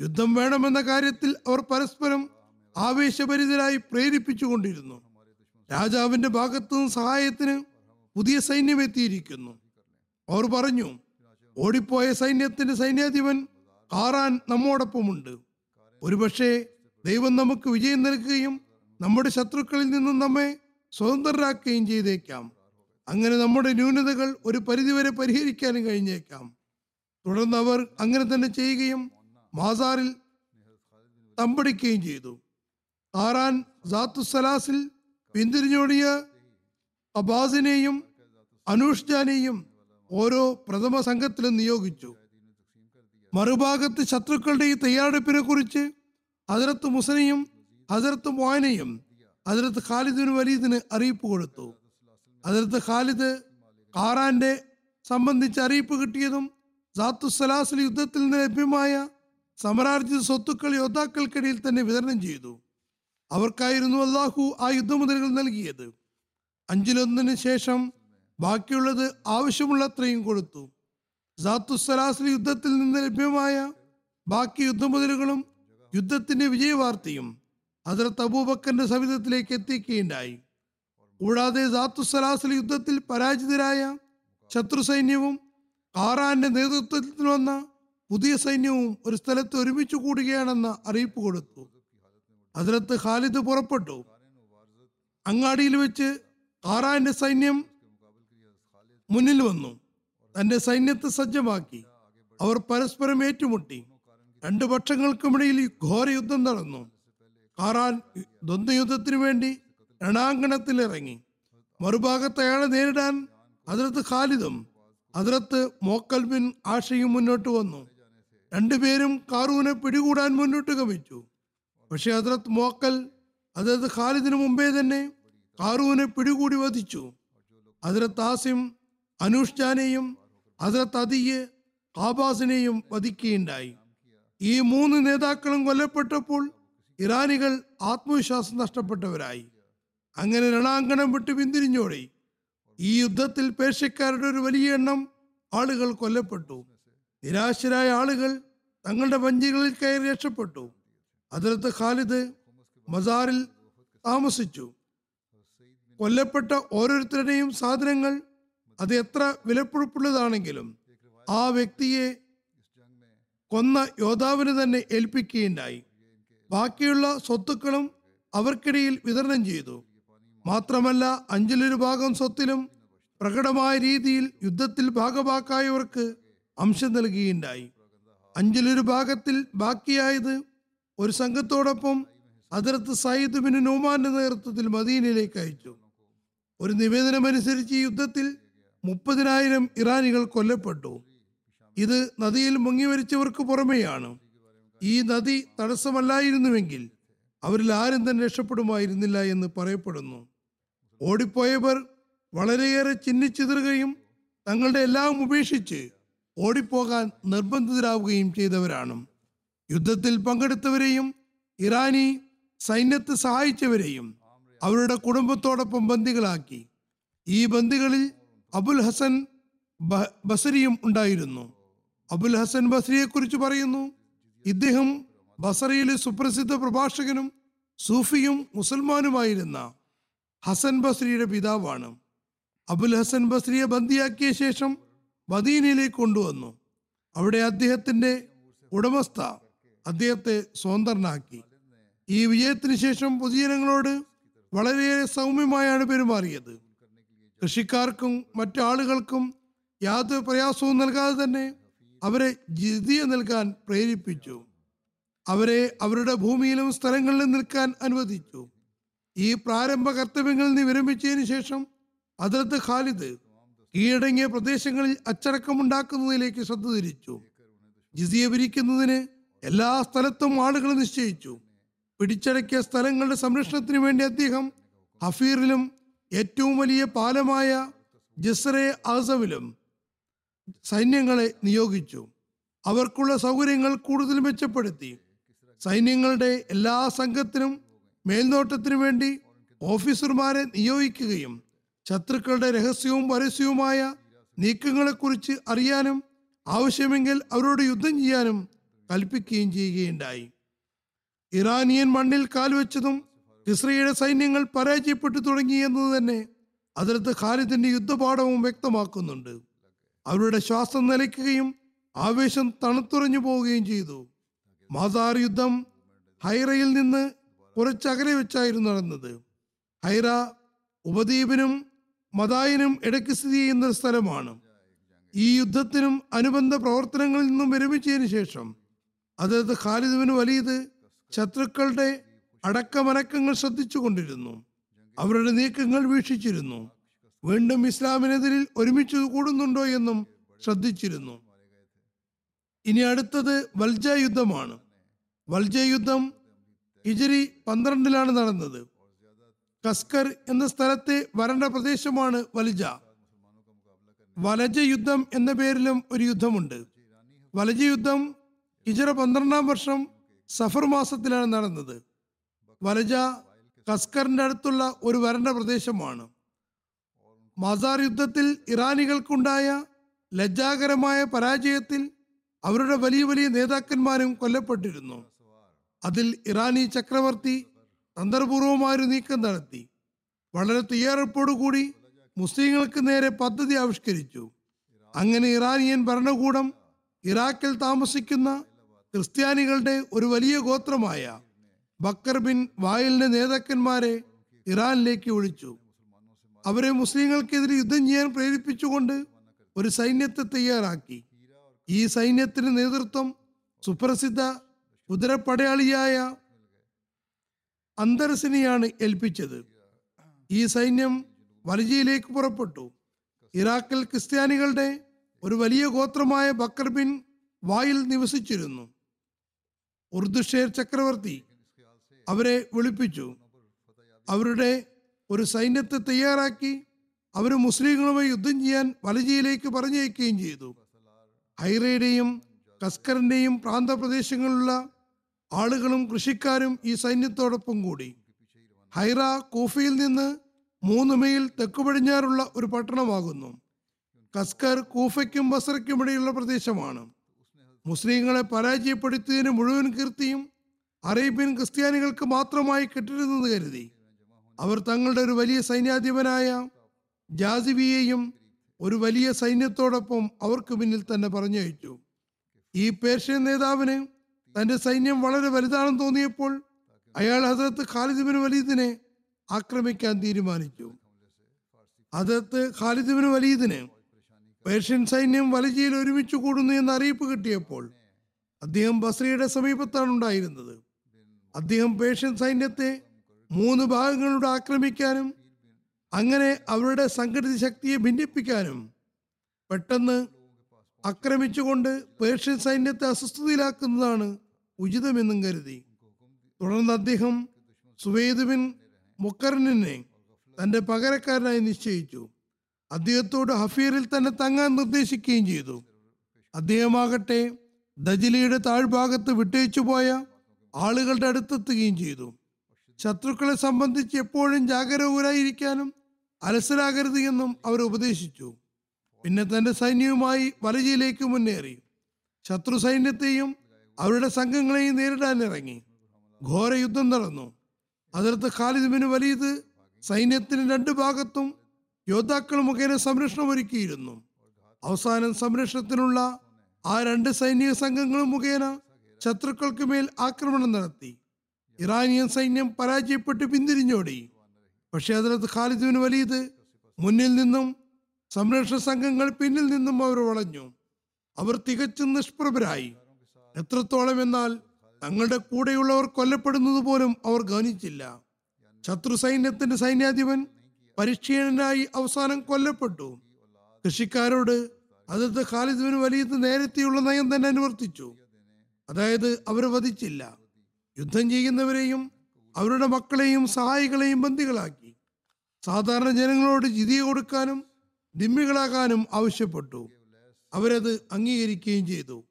യുദ്ധം വേണമെന്ന കാര്യത്തിൽ അവർ പരസ്പരം ആവേശഭരിതരായി പ്രേരിപ്പിച്ചുകൊണ്ടിരുന്നു രാജാവിന്റെ ഭാഗത്തു നിന്ന് സഹായത്തിന് പുതിയ സൈന്യം എത്തിയിരിക്കുന്നു. അവർ പറഞ്ഞു ഓടിപ്പോയ സൈന്യത്തിന്റെ സൈന്യാധിപൻ കാറാൻ നമ്മോടൊപ്പമുണ്ട്. ഒരുപക്ഷെ ദൈവം നമുക്ക് വിജയം നൽകുകയും നമ്മുടെ ശത്രുക്കളിൽ നിന്നും നമ്മെ സ്വതന്ത്രരാക്കുകയും ചെയ്തേക്കാം. അങ്ങനെ നമ്മുടെ ന്യൂനതകൾ ഒരു പരിധിവരെ പരിഹരിക്കാനും കഴിഞ്ഞേക്കാം. തുടർന്ന് അവർ അങ്ങനെ തന്നെ ചെയ്യുകയും മാസാറിൽ തമ്പടിക്കുകയും ചെയ്തു. കാറാൻ സലാസിൽ പിന്തിരിഞ്ഞോടിയ അബാസിനെയും അനൂഷ്ജാനെയും ഓരോ പ്രഥമ സംഘത്തിലും നിയോഗിച്ചു. മറുഭാഗത്ത് ശത്രുക്കളുടെ ഈ തയ്യാറെടുപ്പിനെ കുറിച്ച് ഹജറത്ത് മുസനയും ഹജറത്ത് മോയനയും ഹജറത്ത് ഖാലിദിന് വലീദിന് അറിയിപ്പ് കൊടുത്തു. ഹജറത്ത് ഖാലിദ് കാറാന്റെ സംബന്ധിച്ച് അറിയിപ്പ് കിട്ടിയതും സാത്തുസലാസിൽ യുദ്ധത്തിൽ നിന്ന് ലഭ്യമായ സമരാർജിത സ്വത്തുക്കൾ യോദ്ധാക്കൾക്കിടയിൽ തന്നെ വിതരണം ചെയ്തു. അവർക്കായിരുന്നു അള്ളാഹു ആ യുദ്ധമുതലുകൾ നൽകിയത്. അഞ്ചിലൊന്നിന് ശേഷം ബാക്കിയുള്ളത് ആവശ്യമുള്ളത്രയും കൊടുത്തു. സാത്തുസലാസിൽ യുദ്ധത്തിൽ നിന്ന് ലഭ്യമായ ബാക്കി യുദ്ധമുതലുകളും യുദ്ധത്തിന്റെ വിജയവാർത്തയും ഹജറത്ത് അബൂബക്കറിന്റെ സവിധത്തിലേക്ക് എത്തിക്കുകയുണ്ടായി. കൂടാതെ സാത്തുസലാസിൽ യുദ്ധത്തിൽ പരാജിതരായ ശത്രു സൈന്യവും കാറാന്റെ നേതൃത്വത്തിൽ വന്ന പുതിയ സൈന്യവും ഒരു സ്ഥലത്ത് ഒരുമിച്ച് കൂടുകയാണെന്ന അറിയിപ്പ് കൊടുത്തു. ഹജറത്ത് ഖാലിദ് പുറപ്പെട്ടു. അങ്ങാടിയിൽ വെച്ച് കാറാന്റെ സൈന്യം മുന്നിൽ വന്നു. തന്റെ സൈന്യത്തെ സജ്ജമാക്കി. അവർ പരസ്പരം ഏറ്റുമുട്ടി. രണ്ടു പക്ഷങ്ങൾക്കുമിടയിൽ ഘോര യുദ്ധം നടന്നു. കാറാൻ ദ്വന്ദ്വയുദ്ധത്തിനു വേണ്ടി രണാങ്കണത്തിൽ ഇറങ്ങി മറുഭാഗത്ത് അയാളെ നേരിടാൻ അതിർത്ത് ഖാലിദും അതിർത്ത് മോക്കൽ ബിൻ ആഷയും മുന്നോട്ട് വന്നു. രണ്ടുപേരും കാറൂനെ പിടികൂടാൻ മുന്നോട്ട് ഗമിച്ചു. പക്ഷെ അതിർത്ത് മോക്കൽ അതിർത്ത് ഖാലിദിന് മുമ്പേ തന്നെ കാറൂനെ പിടികൂടി വധിച്ചു. അതിർത്ത് ആസിം അനുഷ്ജാനെയും ഹസ്രത്ത് അതിയെ ആബാസിനെയും വധിക്കുകയുണ്ടായി. ഈ മൂന്ന് നേതാക്കളും കൊല്ലപ്പെട്ടപ്പോൾ ഇറാനികൾ ആത്മവിശ്വാസം നഷ്ടപ്പെട്ടവരായി. അങ്ങനെ രണാങ്കണം വിട്ട് പിന്തിരിഞ്ഞോടി ഈ യുദ്ധത്തിൽ പേർഷ്യക്കാരുടെ ഒരു വലിയ എണ്ണം ആളുകൾ കൊല്ലപ്പെട്ടു. നിരാശരായ ആളുകൾ തങ്ങളുടെ വഞ്ചികളിൽ കയറി രക്ഷപ്പെട്ടു. അതിർത്ത് ഖാലിദ് മസാറിൽ താമസിച്ചു. കൊല്ലപ്പെട്ട ഓരോരുത്തരുടെയും സാധനങ്ങൾ അത് എത്ര വിലപ്പുഴപ്പുള്ളതാണെങ്കിലും ആ വ്യക്തിയെ കൊന്ന യോദ്ധാവിന് തന്നെ ഏൽപ്പിക്കുകയുണ്ടായി. ബാക്കിയുള്ള സ്വത്തുക്കളും അവർക്കിടയിൽ വിതരണം ചെയ്തു. മാത്രമല്ല അഞ്ചിലൊരു ഭാഗം സ്വത്തിലും പ്രകടമായ രീതിയിൽ യുദ്ധത്തിൽ ഭാഗഭാക്കായവർക്ക് അംശം നൽകുകയുണ്ടായി. അഞ്ചിലൊരു ഭാഗത്തിൽ ബാക്കിയായത് ഒരു സംഘത്തോടൊപ്പം അതിർത്ത് സയ്യിദ് ബിൻ നോമാന്റെ നേതൃത്വത്തിൽ മദീനയിലേക്ക് അയച്ചു. ഒരു നിവേദനമനുസരിച്ച് ഈ യുദ്ധത്തിൽ മുപ്പതിനായിരം ഇറാനികൾ കൊല്ലപ്പെട്ടു. ഇത് നദിയിൽ മുങ്ങിവരിച്ചവർക്ക് പുറമെയാണ്. ഈ നദി തടസ്സമല്ലായിരുന്നുവെങ്കിൽ അവരിൽ ആരും തന്നെ രക്ഷപ്പെടുമായിരുന്നില്ല എന്ന് പറയപ്പെടുന്നു. ഓടിപ്പോയവർ വളരെയേറെ ചിന്നിച്ചിതറുകയും തങ്ങളുടെ എല്ലാം ഉപേക്ഷിച്ച് ഓടിപ്പോകാൻ നിർബന്ധിതരാവുകയും ചെയ്തവരാണ്. യുദ്ധത്തിൽ പങ്കെടുത്തവരെയും ഇറാനി സൈന്യത്തെ സഹായിച്ചവരെയും അവരുടെ കുടുംബത്തോടൊപ്പം ബന്ദികളാക്കി. ഈ ബന്ദികളിൽ അബുൽ ഹസൻ ബസരിയും ഉണ്ടായിരുന്നു. അബുൽ ഹസൻ ബസരിയെ കുറിച്ച് പറയുന്നു ഇദ്ദേഹം ബസറയിലെ സുപ്രസിദ്ധ പ്രഭാഷകനും സൂഫിയും മുസൽമാനുമായിരുന്ന ഹസൻ ബസ്രിയുടെ പിതാവാണ്. അബുൽ ഹസൻ ബസ്രിയെ ബന്ദിയാക്കിയ ശേഷം മദീനയിലേക്ക് കൊണ്ടുവന്നു. അവിടെ അദ്ദേഹത്തിന്റെ ഉടമസ്ഥ അദ്ദേഹത്തെ സ്വതന്ത്രനാക്കി. ഈ വിജയത്തിന് ശേഷം പൊതുജനങ്ങളോട് വളരെയേറെ സൗമ്യമായാണ് പെരുമാറിയത്. കൃഷിക്കാർക്കും മറ്റാളുകൾക്കും യാതൊരു പ്രയാസവും നൽകാതെ തന്നെ അവരെ ജിതിയ നൽകാൻ പ്രേരിപ്പിച്ചു. അവരെ അവരുടെ ഭൂമിയിലും സ്ഥലങ്ങളിലും നിൽക്കാൻ അനുവദിച്ചു. ഈ പ്രാരംഭ കർത്തവ്യങ്ങളിൽ നിന്ന് വിരമിച്ചതിന് ശേഷം അതിർത്ത് ഖാലിദ് കീഴടങ്ങിയ പ്രദേശങ്ങളിൽ അച്ചടക്കമുണ്ടാക്കുന്നതിലേക്ക് ശ്രദ്ധ തിരിച്ചു. ജിസിയ പിരിക്കുന്നതിന് എല്ലാ സ്ഥലത്തും ആളുകൾ നിശ്ചയിച്ചു. പിടിച്ചടക്കിയ സ്ഥലങ്ങളുടെ സംരക്ഷണത്തിന് വേണ്ടി അദ്ദേഹം ഹഫീറിലും ഏറ്റവും വലിയ പാലമായ ജസ്റെ ആസവിലും സൈന്യങ്ങളെ നിയോഗിച്ചു. അവർക്കുള്ള സൗകര്യങ്ങൾ കൂടുതൽ മെച്ചപ്പെടുത്തി. സൈന്യങ്ങളുടെ എല്ലാ സംഘത്തിനും മേൽനോട്ടത്തിനു വേണ്ടി ഓഫീസർമാരെ നിയോഗിക്കുകയും ശത്രുക്കളുടെ രഹസ്യവും പരസ്യവുമായ നീക്കങ്ങളെക്കുറിച്ച് അറിയാനും ആവശ്യമെങ്കിൽ അവരോട് യുദ്ധം ചെയ്യാനും കൽപ്പിക്കുകയും ചെയ്യുകയുണ്ടായി. ഇറാനിയൻ മണ്ണിൽ കാൽവെച്ചതും ഇസ്രയേലിന്റെ സൈന്യങ്ങൾ പരാജയപ്പെട്ടു തുടങ്ങി എന്നത് തന്നെ അതിർത്ത് ഖാലിദിന്റെ യുദ്ധപാഠവും വ്യക്തമാക്കുന്നുണ്ട്. അവരുടെ ശ്വാസം നിലയ്ക്കുകയും ആവേശം തണുത്തുറഞ്ഞു പോവുകയും ചെയ്തു. മാതാർ യുദ്ധം ഹൈറയിൽ നിന്ന് കുറച്ചകലെ വെച്ചായിരുന്നു നടന്നത്. ഹൈറ ഉപദ്വീപിനും മതായിനും ഇടയ്ക്ക് സ്ഥിതി ചെയ്യുന്ന സ്ഥലമാണ്. ഈ യുദ്ധത്തിനും അനുബന്ധ പ്രവർത്തനങ്ങളിൽ നിന്നും വിരമിച്ചതിന് ശേഷം അതായത് ഖാലിദുവിന് വലിയത് ശത്രുക്കളുടെ അടക്കമനക്കങ്ങൾ ശ്രദ്ധിച്ചുകൊണ്ടിരുന്നു. അവരുടെ നീക്കങ്ങൾ വീക്ഷിച്ചിരുന്നു. വീണ്ടും ഇസ്ലാമിനെതിരിൽ ഒരുമിച്ച് കൂടുന്നുണ്ടോ എന്നും ശ്രദ്ധിച്ചിരുന്നു. ഇനി അടുത്തത് വൽജ യുദ്ധമാണ്. വൽജ യുദ്ധം ഹിജരി പന്ത്രണ്ടിലാണ് നടന്നത്. കസ്കർ എന്ന സ്ഥലത്തെ വരണ്ട പ്രദേശമാണ് വലജ വലജ യുദ്ധം എന്ന പേരിലും ഒരു യുദ്ധമുണ്ട്. വലജ യുദ്ധം ഹിജറ പന്ത്രണ്ടാം വർഷം സഫർ മാസത്തിലാണ് നടന്നത്. വലജ കസ്കറിന്റെ അടുത്തുള്ള ഒരു വരണ്ട പ്രദേശമാണ്. മസാർ യുദ്ധത്തിൽ ഇറാനികൾക്കുണ്ടായ ലജ്ജാകരമായ പരാജയത്തിൽ അവരുടെ വലിയ വലിയ നേതാക്കന്മാരും കൊല്ലപ്പെട്ടിരുന്നു. അതിൽ ഇറാനി ചക്രവർത്തി തന്ത്രപൂർവമായൊരു നീക്കം നടത്തി. വളരെ തയ്യാറെടുപ്പോടുകൂടി മുസ്ലിങ്ങൾക്ക് നേരെ പദ്ധതി ആവിഷ്കരിച്ചു. അങ്ങനെ ഇറാനിയൻ ഭരണകൂടം ഇറാഖിൽ താമസിക്കുന്ന ക്രിസ്ത്യാനികളുടെ ഒരു വലിയ ഗോത്രമായ ബക്കർ ബിൻ വായലിന്റെ നേതാക്കന്മാരെ ഇറാനിലേക്ക് ഒഴിച്ചു. അവരെ മുസ്ലിങ്ങൾക്കെതിരെ യുദ്ധം ചെയ്യാൻ പ്രേരിപ്പിച്ചുകൊണ്ട് ഒരു സൈന്യത്തെ തയ്യാറാക്കി. ഈ സൈന്യത്തിന് നേതൃത്വം സുപ്രസിദ്ധ കുതിരപ്പടയാളിയായ അന്തരസിനെയാണ് ഏൽപ്പിച്ചത്. ഈ സൈന്യം വലജിയിലേക്ക് പുറപ്പെട്ടു. ഇറാഖിൽ ക്രിസ്ത്യാനികളുടെ ഒരു വലിയ ഗോത്രമായ ബക്കർ ബിൻ വായിൽ നിവസിച്ചിരുന്നു. ഉർദുഷേർ ചക്രവർത്തി അവരെ വിളിപ്പിച്ചു. അവരുടെ ഒരു സൈന്യത്തെ തയ്യാറാക്കി അവർ മുസ്ലിങ്ങളുമായി യുദ്ധം ചെയ്യാൻ വലജിയിലേക്ക് പറഞ്ഞയക്കുകയും ചെയ്തു. ഹൈറയുടെയും കസ്കറിന്റെയും പ്രാന്തപ്രദേശങ്ങളിലുള്ള ആളുകളും കൃഷിക്കാരും ഈ സൈന്യത്തോടൊപ്പം കൂടി. ഹൈറ കൂഫയിൽ നിന്ന് മൂന്ന് മൈൽ തെക്കു പടിഞ്ഞാറുള്ള ഒരു പട്ടണമാകുന്നു. കസ്കർ കൂഫയ്ക്കും ബസറയ്ക്കും ഇടയിലുള്ള പ്രദേശമാണ്. മുസ്ലിങ്ങളെ പരാജയപ്പെടുത്തിയതിന് മുഴുവൻ കീർത്തിയും അറേബ്യൻ ക്രിസ്ത്യാനികൾക്ക് മാത്രമായി കിട്ടരുതെന്ന് കരുതി. അവർ തങ്ങളുടെ ഒരു വലിയ സൈന്യാധിപനായ ജാസിബിയെയും ഒരു വലിയ സൈന്യത്തോടൊപ്പം അവർക്ക് പിന്നിൽ തന്നെ പറഞ്ഞയച്ചു. ഈ പേർഷ്യൻ നേതാവിന് തന്റെ സൈന്യം വളരെ വലുതാണെന്ന് തോന്നിയപ്പോൾ അയാൾ ഹസരത്ത് ഖാലിദ് വലീദിനെ ആക്രമിക്കാൻ തീരുമാനിച്ചു. അതത്ത് ഖാലിദ് വലീദിന് പേർഷ്യൻ സൈന്യം വലജിയിൽ ഒരുമിച്ച് കൂടുന്നു എന്ന അറിയിപ്പ് കിട്ടിയപ്പോൾ അദ്ദേഹം ബസ്രയുടെ സമീപത്താണ് ഉണ്ടായിരുന്നത് അദ്ദേഹം പേർഷ്യൻ സൈന്യത്തെ മൂന്ന് ഭാഗങ്ങളിലൂടെ ആക്രമിക്കാനും അങ്ങനെ അവരുടെ സംഘടിത ശക്തിയെ ഭിന്നിപ്പിക്കാനും പെട്ടെന്ന് ആക്രമിച്ചുകൊണ്ട് പേർഷ്യൻ സൈന്യത്തെ അസ്വസ്ഥതയിലാക്കുന്നതാണ് ഉചിതമെന്നും കരുതി. തുടർന്ന് അദ്ദേഹം സുവേദ് ബിൻ മുക്കറിനെ തന്റെ പകരക്കാരനായി നിശ്ചയിച്ചു. അദ്ദേഹത്തോട് ഹഫീറിൽ തന്നെ തങ്ങാൻ നിർദ്ദേശിക്കുകയും ചെയ്തു. അദ്ദേഹമാകട്ടെ ദജിലയുടെ താഴ്ഭാഗത്ത് വിട്ടയച്ചു പോയ ആളുകളുടെ അടുത്തെത്തുകയും ചെയ്തു. ശത്രുക്കളെ സംബന്ധിച്ച് എപ്പോഴും ജാഗരൂകരായിരിക്കാനും അലസരാകരുത് എന്നും അവർ ഉപദേശിച്ചു. പിന്നെ തന്റെ സൈന്യവുമായി വലജയിലേക്ക് മുന്നേറി. ശത്രു സൈന്യത്തെയും അവരുടെ സംഘങ്ങളെയും നേരിടാൻ ഇറങ്ങി. ഘോര യുദ്ധം നടന്നു. അതിർത്ത് ഖാലിദ് ബിൻ വലീദ് സൈന്യത്തിന് രണ്ടു ഭാഗത്തും യോദ്ധാക്കൾ മുഖേന സംരക്ഷണം ഒരുക്കിയിരുന്നു. അവസാനം സംരക്ഷണത്തിനുള്ള ആ രണ്ട് സൈനിക സംഘങ്ങളും മുഖേന ശത്രുക്കൾക്ക് മേൽ ആക്രമണം നടത്തി. ഇറാനിയൻ സൈന്യം പരാജയപ്പെട്ട് പിന്തിരിഞ്ഞോടി. പക്ഷേ അതിനകത്ത് ഖാലിദ് ബിൻ വലീദ് മുന്നിൽ നിന്നും സംരക്ഷണ സംഘങ്ങൾ പിന്നിൽ നിന്നും അവർ വളഞ്ഞു. അവർ തികച്ചും നിഷ്പ്രഭരായി. എത്രത്തോളം എന്നാൽ തങ്ങളുടെ കൂടെയുള്ളവർ കൊല്ലപ്പെടുന്നത് പോലും അവർ ഗവനിച്ചില്ല ശത്രു സൈന്യത്തിന്റെ സൈന്യാധിപൻ പരിക്ഷീണനായി അവസാനം കൊല്ലപ്പെട്ടു. കൃഷിക്കാരോട് അതത് ഖാലിദ് ബിൻ വലീദ് നേരത്തെയുള്ള നയം തന്നെ അനുവർത്തിച്ചു. അതായത് അവർ വധിച്ചില്ല. യുദ്ധം ചെയ്യുന്നവരെയും അവരുടെ മക്കളെയും സഹായികളെയും ബന്ദികളാക്കി. സാധാരണ ജനങ്ങളോട് ജിതിയ കൊടുക്കാനും ദിമ്മികളാകാനും ആവശ്യപ്പെട്ടു. അവരത് അംഗീകരിക്കുകയും ചെയ്തു.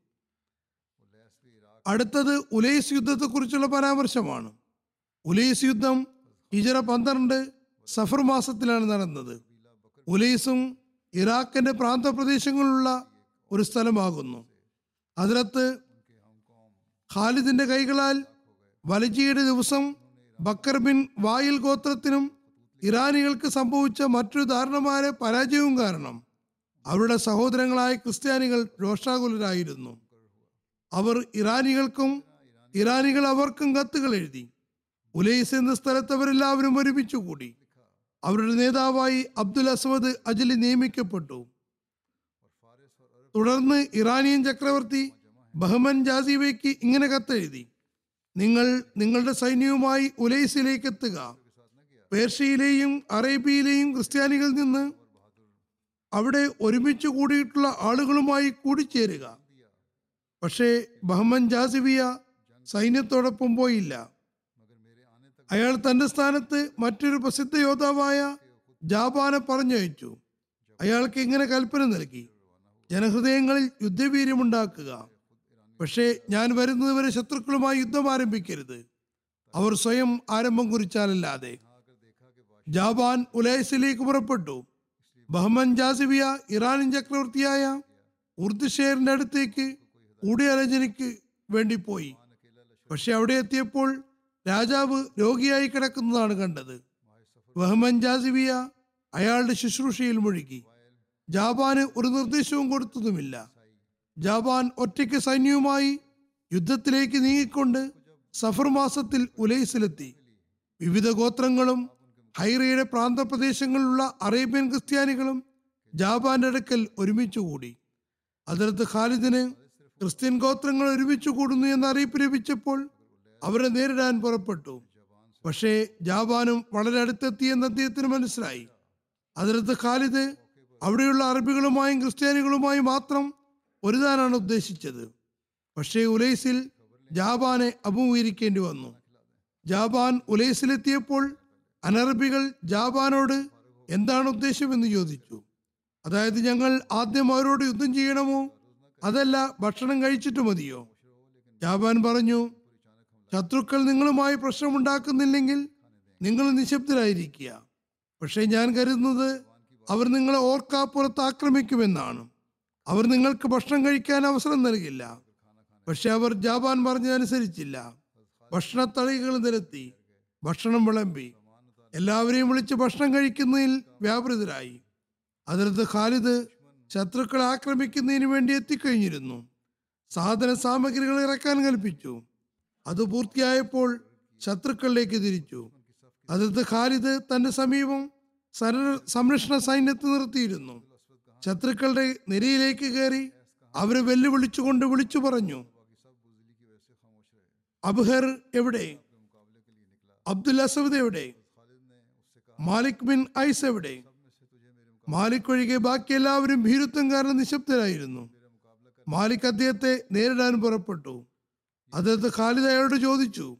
അടുത്തത് ഉലൈസ് യുദ്ധത്തെക്കുറിച്ചുള്ള പരാമർശമാണ്. ഉലൈസ് യുദ്ധം ഹിജറ പന്ത്രണ്ട് സഫർ മാസത്തിലാണ് നടന്നത്. ഉലൈസും ഇറാഖിന്റെ പ്രാന്തപ്രദേശങ്ങളിലുള്ള ഒരു സ്ഥലമാകുന്നു. അതിനകത്ത് ഖാലിദിന്റെ കൈകളാൽ വലജിയുടെ ദിവസം ബക്കർ ബിൻ വായിൽ ഗോത്രത്തിനും ഇറാനികൾക്ക് സംഭവിച്ച മറ്റൊരു ദാരുണമായ പരാജയവും കാരണം അവരുടെ സഹോദരങ്ങളായ ക്രിസ്ത്യാനികൾ രോഷാകുലരായിരുന്നു. അവർ ഇറാനികൾക്കും ഇറാനികൾ അവർക്കും കത്തുകൾ എഴുതി. ഉലൈസ് എന്ന സ്ഥലത്ത് അവരെല്ലാവരും കൂടി. അവരുടെ നേതാവായി അബ്ദുൽ അസ്വദ് അജലി നിയമിക്കപ്പെട്ടു. തുടർന്ന് ഇറാനിയൻ ചക്രവർത്തി ബഹമൻ ജാസിബയ്ക്ക് ഇങ്ങനെ കത്തെഴുതി. നിങ്ങൾ നിങ്ങളുടെ സൈന്യവുമായി ഉലൈസിലേക്ക് എത്തുക പേർഷ്യയിലെയും അറേബ്യയിലെയും ക്രിസ്ത്യാനികളിൽ നിന്ന് അവിടെ ഒരുമിച്ച് കൂടിയിട്ടുള്ള ആളുകളുമായി കൂടിച്ചേരുക. പക്ഷേ ബഹ്മൻ ജാസിബിയ സൈന്യത്തോടൊപ്പം പോയില്ല. അയാൾ തന്റെ സ്ഥാനത്ത് മറ്റൊരു പ്രസിദ്ധ യോദ്ധാവായ ജാപാനെ പറഞ്ഞയച്ചു. അയാൾക്ക് ഇങ്ങനെ കൽപ്പന നൽകി. ജനഹൃദയങ്ങളിൽ യുദ്ധവീര്യമുണ്ടാക്കുക. പക്ഷേ ഞാൻ വരുന്നതുവരെ ശത്രുക്കളുമായി യുദ്ധം ആരംഭിക്കരുത്. അവർ സ്വയം ആരംഭം കുറിച്ചാലല്ലാതെ. ജാബാൻ ഉലൈസിലേക്ക് പുറപ്പെട്ടു. ബഹ്മൻ ജാസിബിയ ഇറാനിൻ ചക്രവർത്തിയായ ഉർദുഷേറിന്റെ അടുത്തേക്ക് കൂടിയാലോചനയ്ക്ക് വേണ്ടി പോയി. പക്ഷെ അവിടെ എത്തിയപ്പോൾ രാജാവ് രോഗിയായി കിടക്കുന്നതാണ് കണ്ടത്. ബഹ്മൻ ജാസിബിയ അയാളുടെ ശുശ്രൂഷയിൽ മുഴുകി. ജാപാന് ഒരു നിർദ്ദേശവും കൊടുത്തതുമില്ല. ജാപാൻ ഒറ്റയ്ക്ക് സൈന്യവുമായി യുദ്ധത്തിലേക്ക് നീങ്ങിക്കൊണ്ട് സഫർ മാസത്തിൽ ഉലൈസിലെത്തി. വിവിധ ഗോത്രങ്ങളും ഹൈറയുടെ പ്രാന്തപ്രദേശങ്ങളിലുള്ള അറേബ്യൻ ക്രിസ്ത്യാനികളും ജാപാന്റെ അടുക്കൽ ഒരുമിച്ച് കൂടി. അതിർത്ത് ഖാലിദിന് ക്രിസ്ത്യൻ ഗോത്രങ്ങൾ ഒരുമിച്ച് കൂടുന്നു എന്ന അറിയിപ്പ് ലഭിച്ചപ്പോൾ അവരെ നേരിടാൻ പുറപ്പെട്ടു. പക്ഷേ ജാപാനും വളരെ അടുത്തെത്തിയെന്ന് അദ്ദേഹത്തിന് മനസ്സിലായി. അതിർത്ത് ഖാലിദ് അവിടെയുള്ള അറബികളുമായും ക്രിസ്ത്യാനികളുമായും മാത്രം ഒരുതാനാണ് ഉദ്ദേശിച്ചത്. പക്ഷേ ഉലൈസിൽ ജാബാനെ അഭിമുഖീകരിക്കേണ്ടി വന്നു. ജാബാൻ ഉലൈസിലെത്തിയപ്പോൾ അനറബികൾ ജാബാനോട് എന്താണ് ഉദ്ദേശമെന്ന് ചോദിച്ചു. അതായത് ഞങ്ങൾ ആദ്യം അവരോട് യുദ്ധം ചെയ്യണമോ? അതല്ല ഭക്ഷണം കഴിച്ചിട്ട് മതിയോ? ജാബാൻ പറഞ്ഞു ശത്രുക്കൾ നിങ്ങളുമായി പ്രശ്നമുണ്ടാക്കുന്നില്ലെങ്കിൽ നിങ്ങൾ നിശബ്ദരായിരിക്കുക. പക്ഷേ ഞാൻ കരുതുന്നത് അവർ നിങ്ങളെ ഓർക്കാപ്പുറത്ത് ആക്രമിക്കുമെന്നാണ് അവർ നിങ്ങൾക്ക് ഭക്ഷണം കഴിക്കാൻ അവസരം നൽകില്ല. പക്ഷെ അവർ ജാപാൻ പറഞ്ഞതനുസരിച്ചില്ല. ഭക്ഷണത്തളികൾ നിരത്തി ഭക്ഷണം വിളമ്പി. എല്ലാവരെയും വിളിച്ച് ഭക്ഷണം കഴിക്കുന്നതിൽ വ്യാപൃതരായി. അതിർത്ത് ഖാലിദ് ശത്രുക്കളെ ആക്രമിക്കുന്നതിന് വേണ്ടി എത്തിക്കഴിഞ്ഞിരുന്നു. സാധന സാമഗ്രികൾ ഇറക്കാൻ കൽപ്പിച്ചു. അത് പൂർത്തിയായപ്പോൾ ശത്രുക്കളിലേക്ക് തിരിച്ചു. അതിർത്ത് ഖാലിദ് തന്റെ സമീപം സര- സംരക്ഷണ സൈന്യത്തെ നിർത്തിയിരുന്നു. ശത്രുക്കളുടെ നിരയിലേക്ക് കയറി അവരെ വെല്ലുവിളിച്ചുകൊണ്ട് വിളിച്ചു പറഞ്ഞു അബ്ഹർ എവിടെ? അബ്ദുൽ അസദ് എവിടെ? മാലിക് ബിൻ ഐസ് എവിടെ? മാലിക് ഒഴികെ ബാക്കി എല്ലാവരും ഭീരുത്വം കാരണം നിശബ്ദരായിരുന്നു. മാലിക് അദ്ദേഹത്തെ നേരിടാൻ പുറപ്പെട്ടു. അദ്ദേഹത്തെ ഖാലിദ് അയാളോട് ചോദിച്ചു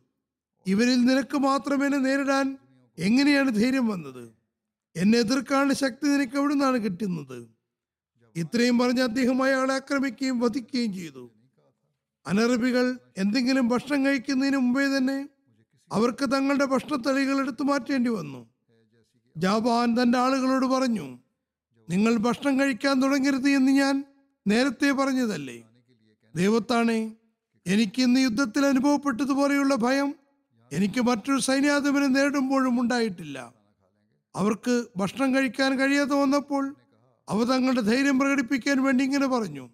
ഇവരിൽ നിനക്ക് മാത്രമേ നേരിടാൻ എങ്ങനെയാണ് ധൈര്യം വന്നത്? എന്നെ എതിർക്കാനുള്ള ശക്തി നിനക്ക് എവിടെ നിന്നാണ് കിട്ടുന്നത്? ഇത്രയും പറഞ്ഞ് അദ്ദേഹം അയാളെ ആക്രമിക്കുകയും വധിക്കുകയും ചെയ്തു. അനറബികൾ എന്തെങ്കിലും ഭക്ഷണം കഴിക്കുന്നതിന് മുമ്പേ തന്നെ അവർക്ക് തങ്ങളുടെ ഭക്ഷണത്തളികൾ എടുത്തു മാറ്റേണ്ടി വന്നു. ജാബാൻ തന്റെ ആളുകളോട് പറഞ്ഞു നിങ്ങൾ ഭക്ഷണം കഴിക്കാൻ തുടങ്ങരുത് എന്ന് ഞാൻ നേരത്തെ പറഞ്ഞതല്ലേ? ദൈവത്താണേ എനിക്ക് ഇന്ന് യുദ്ധത്തിൽ അനുഭവപ്പെട്ടതുപോലെയുള്ള ഭയം എനിക്ക് മറ്റൊരു സൈന്യാധിപനെ നേടുമ്പോഴും ഉണ്ടായിട്ടില്ല. അവർക്ക് ഭക്ഷണം കഴിക്കാൻ കഴിയാതെ വന്നപ്പോൾ അവ തങ്ങളുടെ ധൈര്യം പ്രകടിപ്പിക്കാൻ വേണ്ടി ഇങ്ങനെ പറഞ്ഞു.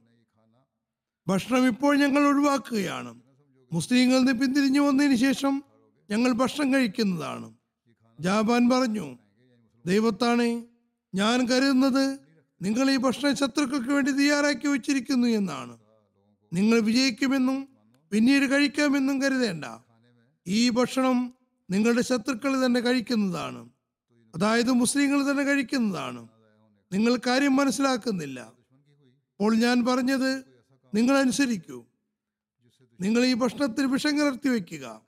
ഭക്ഷണം ഇപ്പോൾ ഞങ്ങൾ ഒഴിവാക്കുകയാണ്. മുസ്ലിങ്ങളിൽ നിന്ന് പിന്തിരിഞ്ഞു വന്നതിന് ശേഷം ഞങ്ങൾ ഭക്ഷണം കഴിക്കുന്നതാണ്. ജാബാൻ പറഞ്ഞു ദൈവത്താണ് ഞാൻ കരുതുന്നത് നിങ്ങൾ ഈ ഭക്ഷണം ശത്രുക്കൾക്ക് വേണ്ടി തയ്യാറാക്കി വെച്ചിരിക്കുന്നു എന്നാണ്. നിങ്ങൾ വിജയിക്കുമെന്നും പിന്നീട് കഴിക്കാമെന്നും കരുതേണ്ട. ഈ ഭക്ഷണം നിങ്ങളുടെ ശത്രുക്കൾ തന്നെ കഴിക്കുന്നതാണ്. അതായത് മുസ്ലിങ്ങൾ തന്നെ കഴിക്കുന്നതാണ്. നിങ്ങൾ കാര്യം മനസ്സിലാക്കുന്നില്ല. അപ്പോൾ ഞാൻ പറഞ്ഞത് നിങ്ങൾ അനുസരിക്കൂ. നിങ്ങൾ ഈ ഭക്ഷണത്തിൽ വിഷം കലർത്തി വയ്ക്കുക.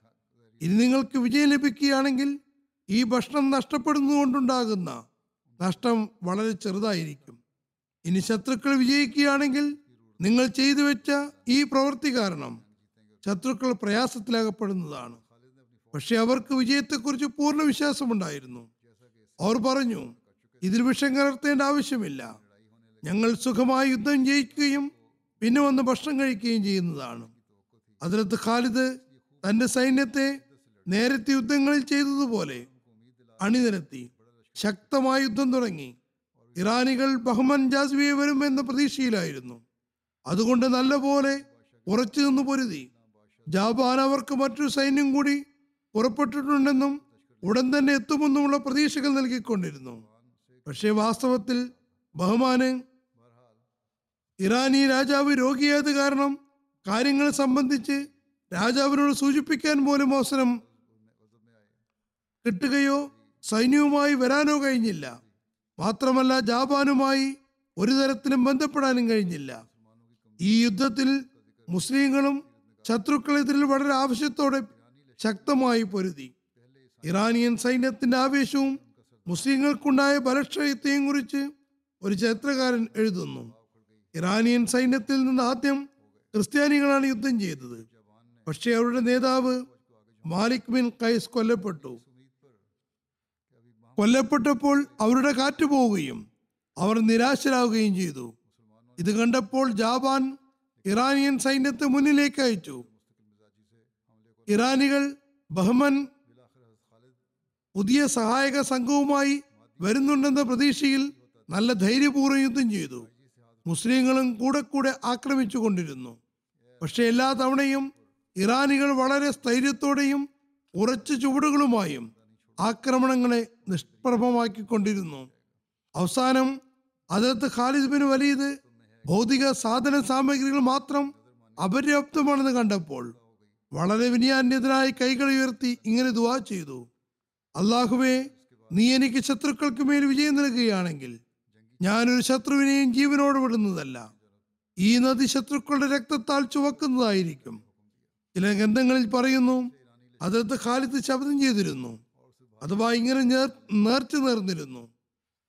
ഇനി നിങ്ങൾക്ക് വിജയം ലഭിക്കുകയാണെങ്കിൽ ഈ ഭക്ഷണം നഷ്ടപ്പെടുന്നതുകൊണ്ടുണ്ടാകുന്ന നഷ്ടം വളരെ ചെറുതായിരിക്കും. ഇനി ശത്രുക്കൾ വിജയിക്കുകയാണെങ്കിൽ നിങ്ങൾ ചെയ്തു വെച്ച ഈ പ്രവൃത്തി കാരണം ശത്രുക്കൾ പ്രയാസത്തിലകപ്പെടുന്നതാണ്. പക്ഷെ അവർക്ക് വിജയത്തെക്കുറിച്ച് പൂർണ വിശ്വാസമുണ്ടായിരുന്നു. അവർ പറഞ്ഞു ഇതിൽ വിഷം കലർത്തേണ്ട ആവശ്യമില്ല. ഞങ്ങൾ സുഖമായി യുദ്ധം ജയിക്കുകയും പിന്നെ വന്ന് ഭക്ഷണം കഴിക്കുകയും ചെയ്യുന്നതാണ്. അതിലത്ത് ഖാലിദ് തന്റെ സൈന്യത്തെ നേരത്തെ യുദ്ധങ്ങളിൽ ചെയ്തതുപോലെ അണിനിരത്തി ശക്തമായ യുദ്ധം തുടങ്ങി. ഇറാനികൾ ബഹ്മൻ ജാസ്വിയെ വരുമെന്ന പ്രതീക്ഷയിലായിരുന്നു. അതുകൊണ്ട് നല്ലപോലെ ഉറച്ചു നിന്ന് പൊരുതി. ജാബാൻ അവർക്ക് മറ്റൊരു സൈന്യം കൂടി പുറപ്പെട്ടിട്ടുണ്ടെന്നും ഉടൻ തന്നെ എത്തുമെന്നുമുള്ള പ്രതീക്ഷകൾ നൽകിക്കൊണ്ടിരുന്നു. പക്ഷേ വാസ്തവത്തിൽ ബഹുമാന് ഇറാനി രാജാവ് രോഗിയായത് കാരണം കാര്യങ്ങൾ സംബന്ധിച്ച് രാജാവിനോട് സൂചിപ്പിക്കാൻ പോലും അവസരം കിട്ടുകയോ സൈന്യവുമായി വരാനോ കഴിഞ്ഞില്ല. മാത്രമല്ല ജാപാനുമായി ഒരു തരത്തിലും ബന്ധപ്പെടാനും കഴിഞ്ഞില്ല. ഈ യുദ്ധത്തിൽ മുസ്ലിങ്ങളും ശത്രുക്കളെതിരിൽ വളരെ ആവശ്യത്തോടെ ശക്തമായി പൊരുതി. ഇറാനിയൻ സൈന്യത്തിന്റെ ആവേശവും മുസ്ലിങ്ങൾക്കുണ്ടായ ബലക്ഷയത്തെയും കുറിച്ച് ഒരു ചരിത്രകാരൻ എഴുതുന്നു. ഇറാനിയൻ സൈന്യത്തിൽ നിന്ന് ആദ്യം ക്രിസ്ത്യാനികളാണ് യുദ്ധം ചെയ്തത്. പക്ഷെ അവരുടെ നേതാവ് മാലിക് ബിൻ കൈസ് കൊല്ലപ്പെട്ടു. കൊല്ലപ്പെട്ടപ്പോൾ അവരുടെ കാറ്റ് പോവുകയും അവർ നിരാശരാകുകയും ചെയ്തു. ഇത് കണ്ടപ്പോൾ ജാപാൻ ഇറാനിയൻ സൈന്യത്തെ മുന്നിലേക്ക് അയച്ചു. ഇറാനികൾ ബഹ്മൻ പുതിയ സഹായക സംഘവുമായി വരുന്നുണ്ടെന്ന പ്രതീക്ഷയിൽ നല്ല ധൈര്യപൂർവം യുദ്ധം ചെയ്തു. മുസ്ലിങ്ങളും കൂടെ കൂടെ ആക്രമിച്ചു കൊണ്ടിരുന്നു പക്ഷെ എല്ലാ തവണയും ഇറാനികൾ വളരെ സ്ഥൈര്യത്തോടെയും ഉറച്ച ചുവടുകളുമായും ആക്രമണങ്ങളെ നിഷ്പ്രഭമാക്കിക്കൊണ്ടിരുന്നു. അവസാനം അതിർത്ത് ഖാലിദ് ബിൻ വലീദ് ഭൗതിക സാധന സാമഗ്രികൾ മാത്രം അപര്യാപ്തമാണെന്ന് കണ്ടപ്പോൾ വളരെ വിനയാന്യതനായി കൈകൾ ഉയർത്തി ഇങ്ങനെ ദുവാ ചെയ്തു. അള്ളാഹുവേ നീ എനിക്ക് ശത്രുക്കൾക്ക് മേൽ വിജയം നൽകുകയാണെങ്കിൽ ഞാനൊരു ശത്രുവിനെയും ജീവനോട് വിടുന്നതല്ല. ഈ നദി ശത്രുക്കളുടെ രക്തത്താൽ ചുവക്കുന്നതായിരിക്കും. ചില ഗ്രന്ഥങ്ങളിൽ പറയുന്നു അതിർത്ത് ഖാലിദ് ശബ്ദം ചെയ്തിരുന്നു. അഥവാ ഇങ്ങനെ നേർ നേർച്ച നേർന്നിരുന്നു.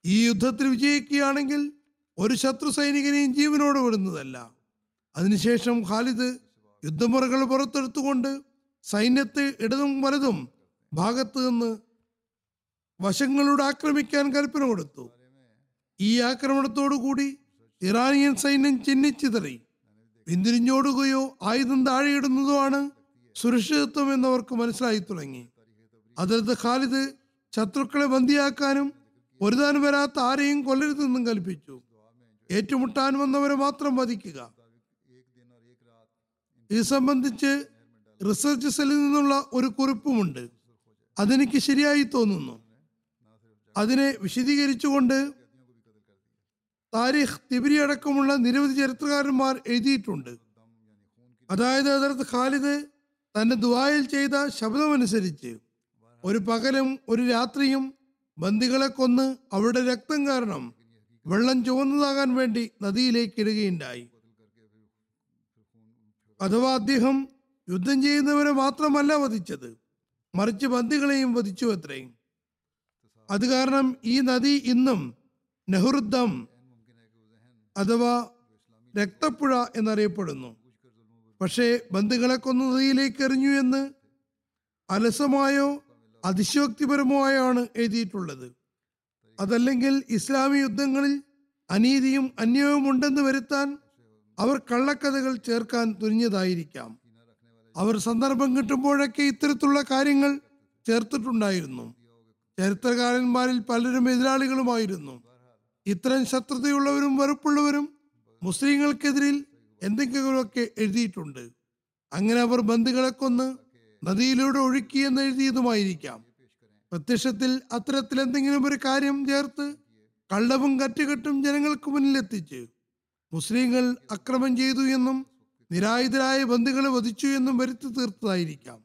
ഈ യുദ്ധത്തിൽ വിജയിക്കുകയാണെങ്കിൽ ഒരു ശത്രു സൈനികനെയും ജീവനോട് വിടുന്നതല്ല. അതിനുശേഷം ഖാലിദ് യുദ്ധമുറകൾ പുറത്തെടുത്തുകൊണ്ട് സൈന്യത്തെ ഇടതും വലതും ഭാഗത്ത് നിന്ന് വശങ്ങളോട് ആക്രമിക്കാൻ കൽപ്പന കൊടുത്തു. ഈ ആക്രമണത്തോടു കൂടി ഇറാനിയൻ സൈന്യം ചിന്നിച്ചിതറി. പിന്തിരിഞ്ഞോടുകയോ ആയുധം താഴെയിടുന്നതോ ആണ് സുരക്ഷിതത്വം എന്നവർക്ക് മനസ്സിലായി തുടങ്ങി. അതിർത്ത് ഖാലിദ് ശത്രുക്കളെ ബന്ദിയാക്കാനും പൊരുതാൻ വരാത്ത ആരെയും കൊല്ലരുതെന്നും കൽപ്പിച്ചു. ഏറ്റുമുട്ടാൻ വന്നവരെ മാത്രം വധിക്കുക. ഇത് സംബന്ധിച്ച് റിസർച്ച് സെല്ലിൽ നിന്നുള്ള ഒരു കുറിപ്പുമുണ്ട്. അതെനിക്ക് ശരിയായി തോന്നുന്നു. അതിനെ വിശദീകരിച്ചുകൊണ്ട് താരിഖ് തിബിരി അടക്കമുള്ള നിരവധി ചരിത്രകാരന്മാർ എഴുതിയിട്ടുണ്ട്. അതായത് അതിർത്ത് ഖാലിദ് തന്റെ ദുബായിൽ ചെയ്ത ശബ്ദമനുസരിച്ച് ഒരു പകലും ഒരു രാത്രിയും ബന്ദികളെ കൊന്ന് അവരുടെ രക്തം കാരണം വെള്ളം ചുവന്നതാകാൻ വേണ്ടി നദിയിലേക്ക് ഇടുകയുണ്ടായി. അഥവാ അദ്ദേഹം യുദ്ധം ചെയ്യുന്നവരെ മാത്രമല്ല വധിച്ചത്. മറിച്ച് ബന്ദികളെയും വധിച്ചു അത്രയും. അത് കാരണം ഈ നദി ഇന്നും നെഹ്റുദ്ദം അഥവാ രക്തപ്പുഴ എന്നറിയപ്പെടുന്നു. പക്ഷേ ബന്ധുക്കളെ കൊന്ന നദിയിലേക്ക് എറിഞ്ഞു എന്ന് അലസമായോ അതിശയോക്തിപരമോ ആണ് എഴുതിയിട്ടുള്ളത്. അതല്ലെങ്കിൽ ഇസ്ലാമി യുദ്ധങ്ങളിൽ അനീതിയും അന്യവും ഉണ്ടെന്ന് വരുത്താൻ അവർ കള്ളക്കഥകൾ ചേർക്കാൻ തുനിഞ്ഞതായിരിക്കാം. അവർ സന്ദർഭം കിട്ടുമ്പോഴൊക്കെ ഇത്തരത്തിലുള്ള കാര്യങ്ങൾ ചേർത്തിട്ടുണ്ടായിരുന്നു. ചരിത്രകാരന്മാരിൽ പലരും എതിരാളികളുമായിരുന്നു. ഇത്തരം ശത്രുതയുള്ളവരും വെറുപ്പുള്ളവരും മുസ്ലിങ്ങൾക്കെതിരിൽ എന്തെങ്കിലുമൊക്കെ എഴുതിയിട്ടുണ്ട്. അങ്ങനെ അവർ ബന്ധുക്കളെ കൊന്ന് നദിയിലൂടെ ഒഴുക്കി എന്ന് എഴുതിയതുമായിരിക്കാം. പ്രത്യക്ഷത്തിൽ അത്തരത്തിൽ എന്തെങ്കിലും ഒരു കാര്യം ചേർത്ത് കള്ളവും കറ്റുകെട്ടും ജനങ്ങൾക്ക് മുന്നിലെത്തിച്ച് മുസ്ലിങ്ങൾ അക്രമം ചെയ്തു എന്നും നിരായുധരായ ബന്ധുക്കളെ വധിച്ചു എന്നും വരുത്തി തീർത്തതായിരിക്കാം.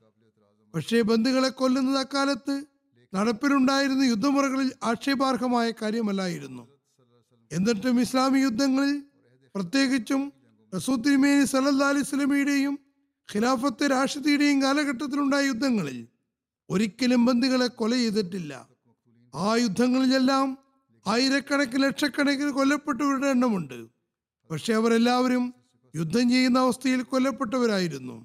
പക്ഷേ ബന്ധുക്കളെ കൊല്ലുന്നത് അക്കാലത്ത് നടപ്പിലുണ്ടായിരുന്ന യുദ്ധമുറകളിൽ ആക്ഷേപാർഹമായ കാര്യമല്ലായിരുന്നു. എന്നിട്ടും ഇസ്ലാമി യുദ്ധങ്ങളിൽ പ്രത്യേകിച്ചും റസൂത്തിരിമേനി സല്ലല്ലാ അലൈഹി സ്വലമിയുടെയും ഖിലാഫത്തെ രാഷിദിയുടെയും കാലഘട്ടത്തിലുണ്ടായ യുദ്ധങ്ങളിൽ ഒരിക്കലും ബന്ദികളെ കൊല ചെയ്തിട്ടില്ല. ആ യുദ്ധങ്ങളിലെല്ലാം ആയിരക്കണക്കിന് ലക്ഷക്കണക്കിന് കൊല്ലപ്പെട്ടവരുടെ എണ്ണമുണ്ട്. പക്ഷെ അവരെല്ലാവരും യുദ്ധം ചെയ്യുന്ന അവസ്ഥയിൽ കൊല്ലപ്പെട്ടവരായിരുന്നു.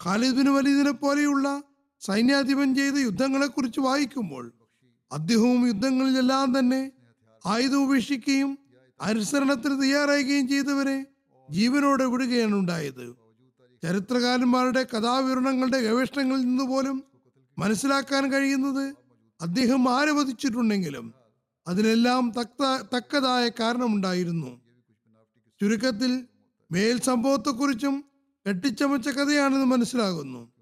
ഖാലിദ് ബിൻ വലീദിനെ പോലെയുള്ള സൈന്യാധിപൻ ചെയ്ത യുദ്ധങ്ങളെക്കുറിച്ച് വായിക്കുമ്പോൾ അദ്ദേഹവും യുദ്ധങ്ങളിലെല്ലാം തന്നെ ആയുധം ഉപേക്ഷിക്കുകയും അനുസരണത്തിന് തയ്യാറാകുകയും ചെയ്തവരെ ജീവനോടെ വിടുകയാണ് ഉണ്ടായത്. ചരിത്രകാരന്മാരുടെ കഥാവിവരണങ്ങളുടെ ഗവേഷണങ്ങളിൽ നിന്ന് പോലും മനസ്സിലാക്കാൻ കഴിയുന്നത് അദ്ദേഹം ആരവധിച്ചിട്ടുണ്ടെങ്കിലും അതിനെല്ലാം തക്ത തക്കതായ കാരണമുണ്ടായിരുന്നു. ചുരുക്കത്തിൽ മേൽ സംഭവത്തെക്കുറിച്ചും കെട്ടിച്ചമച്ച കഥയാണെന്ന് മനസ്സിലാകുന്നു.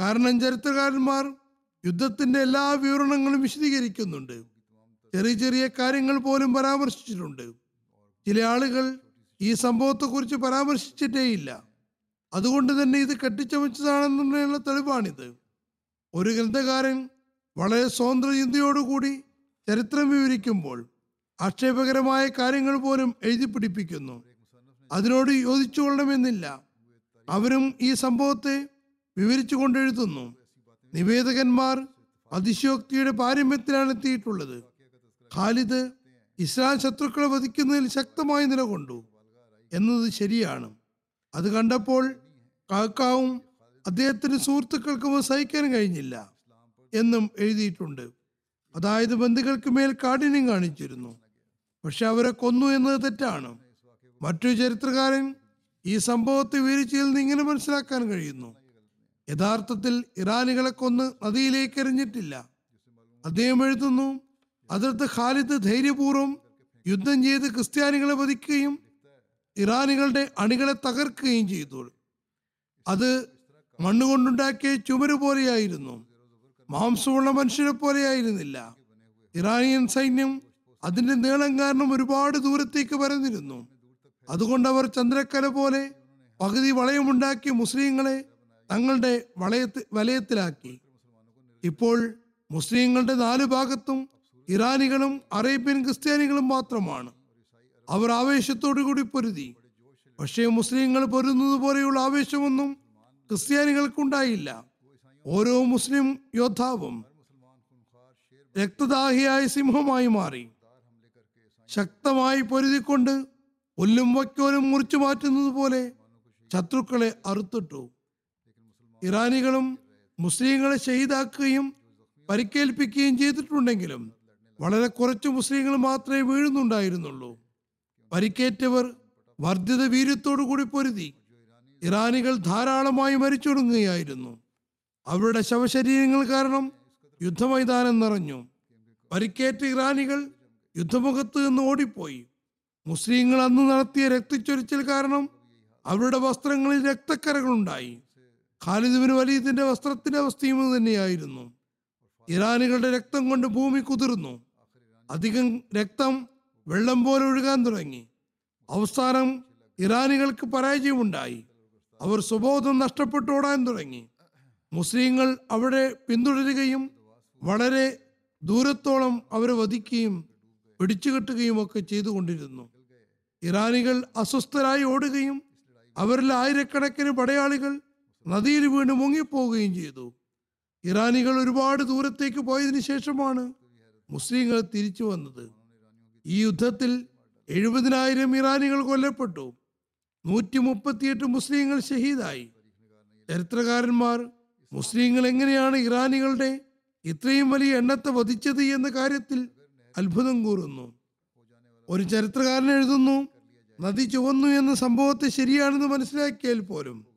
കാരണം ചരിത്രകാരന്മാർ യുദ്ധത്തിന്റെ എല്ലാ വിവരണങ്ങളും വിശദീകരിക്കുന്നുണ്ട്. ചെറിയ ചെറിയ കാര്യങ്ങൾ പോലും പരാമർശിച്ചിട്ടുണ്ട്. ചില ആളുകൾ ഈ സംഭവത്തെക്കുറിച്ച് പരാമർശിച്ചിട്ടേയില്ല. അതുകൊണ്ട് തന്നെ ഇത് കെട്ടിച്ചമച്ചതാണെന്നുള്ള തെളിവാണിത്. ഒരു ഗ്രന്ഥകാരൻ വളരെ സ്വതന്ത്ര ചിന്തയോടുകൂടി ചരിത്രം വിവരിക്കുമ്പോൾ ആക്ഷേപകരമായ കാര്യങ്ങൾ പോലും എഴുതി പിടിപ്പിക്കുന്നു. അതിനോട് യോജിച്ചുകൊള്ളണമെന്നില്ല അവരും ഈ സംഭവത്തെ വിവരിച്ചു കൊണ്ടെഴുതുന്നു നിവേദകന്മാർ അതിശയോക്തിയുടെ പാരമ്യത്തിലാണ് എത്തിയിട്ടുള്ളത്. ഖാലിദ് ഇസ്ലാം ശത്രുക്കളെ വധിക്കുന്നതിൽ ശക്തമായി നിലകൊണ്ടു. എന്നത് ശരിയാണ്. അത് കണ്ടപ്പോൾ കാക്കാവും അദ്ദേഹത്തിന് സുഹൃത്തുക്കൾക്കും സഹിക്കാൻ കഴിഞ്ഞില്ല എന്നും എഴുതിയിട്ടുണ്ട്. അതായത് ബന്ധുക്കൾക്ക് മേൽ കാഠിന്യം കാണിച്ചിരുന്നു. പക്ഷെ അവരെ കൊന്നു എന്നത് തെറ്റാണ്. മറ്റൊരു ചരിത്രകാരൻ ഈ സംഭവത്തെ വിവരിച്ചതിൽ നിന്ന് ഇങ്ങനെ മനസ്സിലാക്കാൻ കഴിയുന്നു. യഥാർത്ഥത്തിൽ ഇറാനികളെ കൊന്ന് നദിയിലേക്ക് എറിഞ്ഞിട്ടില്ല അദ്ദേഹം എഴുതുന്നു അതിർത്ത് ഖാലിദ് ധൈര്യപൂർവം യുദ്ധം ചെയ്ത് ക്രിസ്ത്യാനികളെ വധിക്കുകയും ഇറാനികളുടെ അണികളെ തകർക്കുകയും ചെയ്തു. അത് മണ്ണുകൊണ്ടുണ്ടാക്കിയ ചുമര് പോലെയായിരുന്നു. മാംസമുള്ള മനുഷ്യരെ പോലെയായിരുന്നില്ല. ഇറാനിയൻ സൈന്യം അതിന്റെ നീളം കാരണം ഒരുപാട് ദൂരത്തേക്ക് പരന്നിരുന്നു. അതുകൊണ്ട് അവർ ചന്ദ്രക്കല പോലെ പകുതി വളയമുണ്ടാക്കി മുസ്ലിങ്ങളെ തങ്ങളുടെ വളയത്തി വലയത്തിലാക്കി. ഇപ്പോൾ മുസ്ലിങ്ങളുടെ നാല് ഭാഗത്തും ഇറാനികളും അറേബ്യൻ ക്രിസ്ത്യാനികളും മാത്രമാണ്. അവർ ആവേശത്തോടു കൂടി പൊരുതി. പക്ഷേ മുസ്ലിങ്ങൾ പൊരുന്നത് പോലെയുള്ള ആവേശമൊന്നും ക്രിസ്ത്യാനികൾക്കുണ്ടായില്ല. ഓരോ മുസ്ലിം യോദ്ധാവും രക്തദാഹിയായ സിംഹമായി മാറി. ശക്തമായി പൊരുതിക്കൊണ്ട് പുല്ലും വയ്ക്കോലും മുറിച്ചു മാറ്റുന്നത് പോലെ ശത്രുക്കളെ അറുത്തിട്ടു. ഇറാനികളും മുസ്ലിങ്ങളെ ഷഹീദാക്കുകയും പരിക്കേൽപ്പിക്കുകയും ചെയ്തിട്ടുണ്ടെങ്കിലും വളരെ കുറച്ച് മുസ്ലിങ്ങൾ മാത്രമേ വീഴുന്നുണ്ടായിരുന്നുള്ളൂ. പരിക്കേറ്റവർ വർദ്ധിത വീര്യത്തോടു കൂടി പൊരുതി ഇറാനികൾ ധാരാളമായി മരിച്ചൊടുങ്ങുകയായിരുന്നു. അവരുടെ ശവശരീരങ്ങൾ കാരണം യുദ്ധമൈതാനം നിറഞ്ഞു. പരിക്കേറ്റ ഇറാനികൾ യുദ്ധമുഖത്ത് നിന്ന് ഓടിപ്പോയി. മുസ്ലിങ്ങൾ അന്ന് നടത്തിയ രക്തച്ചൊരിച്ചിൽ കാരണം അവരുടെ വസ്ത്രങ്ങളിൽ രക്തക്കരകളുണ്ടായി. ഖാലിദുബിന് വലീദിന്റെ വസ്ത്രത്തിന്റെ അവസ്ഥയും തന്നെയായിരുന്നു. ഇറാനികളുടെ രക്തം കൊണ്ട് ഭൂമി കുതിർന്നു. അധികം രക്തം വെള്ളം പോലെ ഒഴുകാൻ തുടങ്ങി. അവസാനം ഇറാനികൾക്ക് പരാജയമുണ്ടായി. അവർ സുബോധം നഷ്ടപ്പെട്ടോടാൻ തുടങ്ങി. മുസ്ലിങ്ങൾ അവിടെ പിന്തുടരുകയും വളരെ ദൂരത്തോളം അവരെ വധിക്കുകയും പിടിച്ചുകെട്ടുകയും ഒക്കെ ചെയ്തുകൊണ്ടിരുന്നു. ഇറാനികൾ അസ്വസ്ഥരായി ഓടുകയും അവരിൽ ആയിരക്കണക്കിന് പടയാളികൾ നദിയിൽ വീണ് മുങ്ങിപ്പോവുകയും ചെയ്തു. ഇറാനികൾ ഒരുപാട് ദൂരത്തേക്ക് പോയതിനു ശേഷമാണ് മുസ്ലിങ്ങൾ തിരിച്ചു വന്നത്. ഈ യുദ്ധത്തിൽ എഴുപതിനായിരം ഇറാനികൾ കൊല്ലപ്പെട്ടു. നൂറ്റി മുപ്പത്തിയെട്ട് മുസ്ലിങ്ങൾ ഷഹീദായി. ചരിത്രകാരന്മാർ മുസ്ലിങ്ങൾ എങ്ങനെയാണ് ഇറാനികളുടെ ഇത്രയും വലിയ എണ്ണത്തെ വധിച്ചത് എന്ന കാര്യത്തിൽ അത്ഭുതം കൂറുന്നു. ഒരു ചരിത്രകാരൻ എഴുതുന്നു നദി ചുവന്നു എന്ന സംഭവത്തെ ശരിയാണെന്ന് മനസ്സിലാക്കിയാൽ പോലും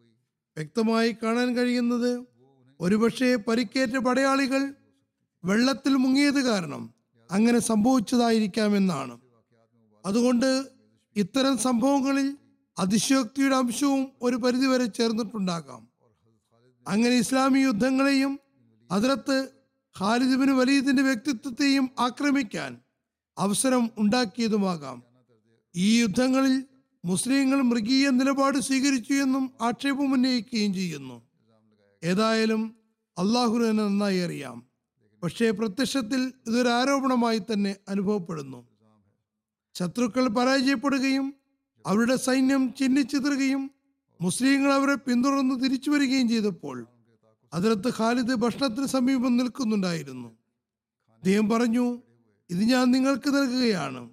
വ്യക്തമായി കാണാൻ കഴിയുന്നത് ഒരുപക്ഷെ പരിക്കേറ്റ പടയാളികൾ വെള്ളത്തിൽ മുങ്ങിയത് കാരണം അങ്ങനെ സംഭവിച്ചതായിരിക്കാമെന്നാണ്. അതുകൊണ്ട് ഇത്തരം സംഭവങ്ങളിൽ അതിശയോക്തിയുടെ അംശവും ഒരു പരിധിവരെ ചേർന്നിട്ടുണ്ടാകാം. അങ്ങനെ ഇസ്ലാമി യുദ്ധങ്ങളെയും അതിലത്ത് ഖാലിദിബിന് വലീദിന്റെ വ്യക്തിത്വത്തെയും ആക്രമിക്കാൻ അവസരം ഉണ്ടാക്കിയതുമാകാം. ഈ യുദ്ധങ്ങളിൽ മുസ്ലിങ്ങൾ മൃഗീയ നിലപാട് സ്വീകരിച്ചു എന്നും ആക്ഷേപം ഉന്നയിക്കുകയും ചെയ്യുന്നു. ഏതായാലും അള്ളാഹുന് തന്നെ നന്നായി അറിയാം. പക്ഷേ പ്രത്യക്ഷത്തിൽ ഇതൊരു ആരോപണമായി തന്നെ അനുഭവപ്പെടുന്നു. ശത്രുക്കൾ പരാജയപ്പെടുകയും അവരുടെ സൈന്യം ചിഹ്നിച്ചിതറുകയും മുസ്ലിങ്ങൾ അവരെ പിന്തുടർന്ന് തിരിച്ചു വരികയും ചെയ്തപ്പോൾ അതിലത്ത് ഖാലിദ് ഭക്ഷണത്തിന് സമീപം നിൽക്കുന്നുണ്ടായിരുന്നു. അദ്ദേഹം പറഞ്ഞു ഇത് ഞാൻ നിങ്ങൾക്ക് നൽകുകയാണ്.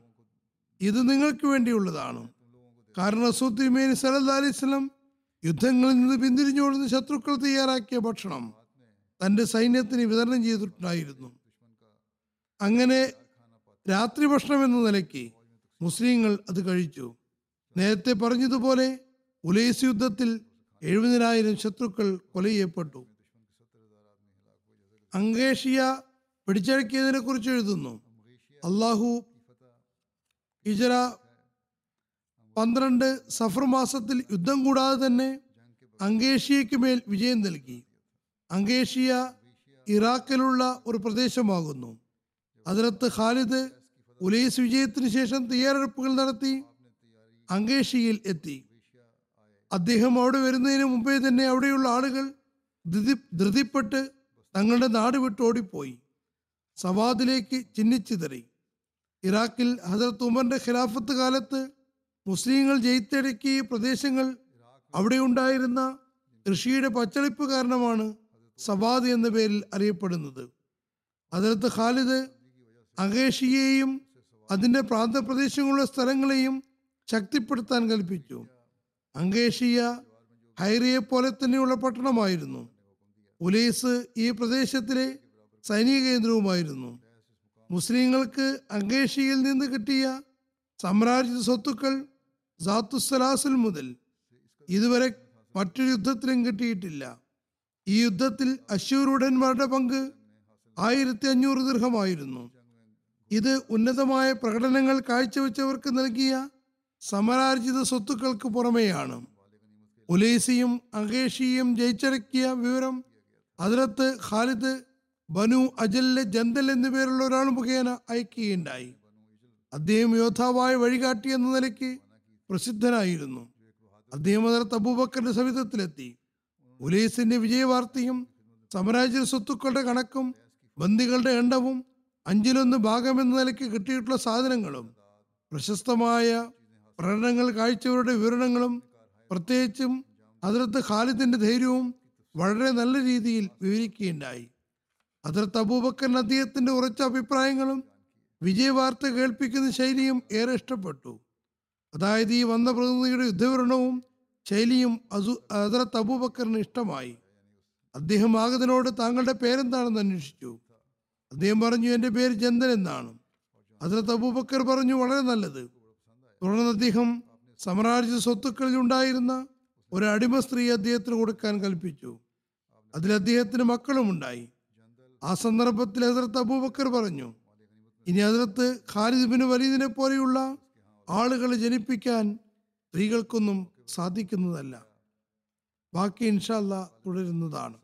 ഇത് നിങ്ങൾക്ക് വേണ്ടിയുള്ളതാണ്. കാരണം സുദ്ദിമേൻ സലഹ് സ്വലം യുദ്ധങ്ങളിൽ നിന്ന് പിന്തിരിഞ്ഞോടുന്ന ശത്രുക്കൾ തയ്യാറാക്കിയ ഭക്ഷണം തന്റെ സൈന്യത്തിന് വിതരണം ചെയ്തിട്ടുണ്ടായിരുന്നു. അങ്ങനെ രാത്രി ഭക്ഷണം എന്ന നിലയ്ക്ക് മുസ്ലിങ്ങൾ അത് കഴിച്ചു. നേരത്തെ പറഞ്ഞതുപോലെ ഉലൈസ് യുദ്ധത്തിൽ എഴുപതിനായിരം ശത്രുക്കൾ കൊല ചെയ്യപ്പെട്ടു. അങ്കേഷിയ പിടിച്ചടക്കിയതിനെ കുറിച്ച് എഴുതുന്നു. അള്ളാഹു ഹിജറ പന്ത്രണ്ട് സഫർ മാസത്തിൽ യുദ്ധം കൂടാതെ തന്നെ അങ്കേഷ്യയ്ക്ക് മേൽ വിജയം നൽകി. അങ്കേഷ്യ ഇറാഖിലുള്ള ഒരു പ്രദേശമാകുന്നു. അതിനകത്ത് ഖാലിദ് ഉലൈസ് വിജയത്തിന് ശേഷം തയ്യാറെടുപ്പുകൾ നടത്തി അങ്കേഷ്യയിൽ എത്തി. അദ്ദേഹം അവിടെ വരുന്നതിന് മുമ്പേ തന്നെ അവിടെയുള്ള ആളുകൾ ധൃതി ധൃതിപ്പെട്ട് തങ്ങളുടെ നാട് വിട്ട് ഓടിപ്പോയി. സവാദിലേക്ക് ചിഹ്നിച്ചിതറി ഇറാഖിൽ ഹസരത്ത് ഉമറിന്റെ ഖിലാഫത്ത് കാലത്ത് മുസ്ലിങ്ങൾ ജയിത്തടക്കിയ പ്രദേശങ്ങൾ അവിടെ ഉണ്ടായിരുന്ന കൃഷിയുടെ പച്ചളിപ്പ് കാരണമാണ് സവാദ് എന്ന പേരിൽ അറിയപ്പെടുന്നത്. അതിലത്ത് ഖാലിദ് അകേഷിയെയും അതിന്റെ പ്രാന്തപ്രദേശങ്ങളുള്ള സ്ഥലങ്ങളെയും ശക്തിപ്പെടുത്താൻ കൽപ്പിച്ചു. അങ്കേഷിയ ഹൈറിയെ പോലെ തന്നെയുള്ള പട്ടണമായിരുന്നു. ഉലൈസ് ഈ പ്രദേശത്തിലെ സൈനിക കേന്ദ്രവുമായിരുന്നു. മുസ്ലിങ്ങൾക്ക് അങ്കേഷിയിൽ നിന്ന് കിട്ടിയ സാമ്രാജ്യ സ്വത്തുക്കൾ സാത്തുസലാസിൽ മുതൽ ഇതുവരെ മറ്റൊരു യുദ്ധത്തിലും കിട്ടിയിട്ടില്ല. ഈ യുദ്ധത്തിൽ അശ്വരൂഢന്മാരുടെ പങ്ക് ആയിരത്തി അഞ്ഞൂറ് ദീർഘമായിരുന്നു. ഇത് ഉന്നതമായ പ്രകടനങ്ങൾ കാഴ്ചവെച്ചവർക്ക് നൽകിയ സമരാർജിത സ്വത്തുക്കൾക്ക് പുറമെയാണ്. ഉലേസിയും അകേഷിയും ജയിച്ചടക്കിയ വിവരം അതിലത്ത് ഖാലിദ് ബനു അജല്ലെ ജന്തൽ എന്നുപേരുള്ള ഒരാൾ മുഖേന അയക്കുകയുണ്ടായി. അദ്ദേഹം യോദ്ധാവായ വഴികാട്ടി എന്ന നിലയ്ക്ക് പ്രസിദ്ധനായിരുന്നു. അദ്ദേഹം അതിലത്ത് അബൂബക്കറിന്റെ സവിധത്തിലെത്തി. ഉലൈസിന്റെ വിജയവാർത്തയും സാമ്രാജ്യ സ്വത്തുക്കളുടെ കണക്കും ബന്ദികളുടെ എണ്ണവും അഞ്ചിലൊന്ന് ഭാഗം എന്ന നിലയ്ക്ക് കിട്ടിയിട്ടുള്ള സാധനങ്ങളും പ്രശസ്തമായ പ്രകടനങ്ങൾ കാഴ്ചവരുടെ വിവരണങ്ങളും പ്രത്യേകിച്ചും അതിർത്ത് ഖാലിദിന്റെ ധൈര്യവും വളരെ നല്ല രീതിയിൽ വിവരിക്കുകയുണ്ടായി. അതിർത്ത് അബൂബക്കറിന് അദ്ദേഹത്തിന്റെ ഉറച്ച അഭിപ്രായങ്ങളും വിജയവാർത്ത കേൾപ്പിക്കുന്ന ശൈലിയും ഏറെ ഇഷ്ടപ്പെട്ടു. അതായത് ഈ വന്ന പ്രതിനിധിയുടെ യുദ്ധവിവരണവും ശൈലിയും അസു ഹസരത്ത് അബൂബക്കറിന് ഇഷ്ടമായി. അദ്ദേഹം ആഗതനോട് താങ്കളുടെ പേരെന്താണെന്ന് അന്വേഷിച്ചു. അദ്ദേഹം പറഞ്ഞു എന്റെ പേര് ജന്തൻ എന്നാണ്. ഹസരത്ത് അബൂബക്കർ പറഞ്ഞു വളരെ നല്ലത്. തുടർന്ന് അദ്ദേഹം സമരാജ്യ സ്വത്തുക്കളിൽ ഉണ്ടായിരുന്ന ഒരു അടിമ സ്ത്രീ അദ്ദേഹത്തിന് കൊടുക്കാൻ കൽപ്പിച്ചു. അതിൽ അദ്ദേഹത്തിന് മക്കളും ഉണ്ടായി. ആ സന്ദർഭത്തിൽ ഹസരത്ത് അബൂബക്കർ പറഞ്ഞു ഇനി ഹസരത്ത് ഖാലിദ് ബിൻ വലീദിനെ പോലെയുള്ള ആളുകളെ ജനിപ്പിക്കാൻ സ്ത്രീകൾക്കൊന്നും സാധിക്കുന്നതല്ല. ബാക്കി ഇൻഷാല്ല തുടരുന്നതാണ്.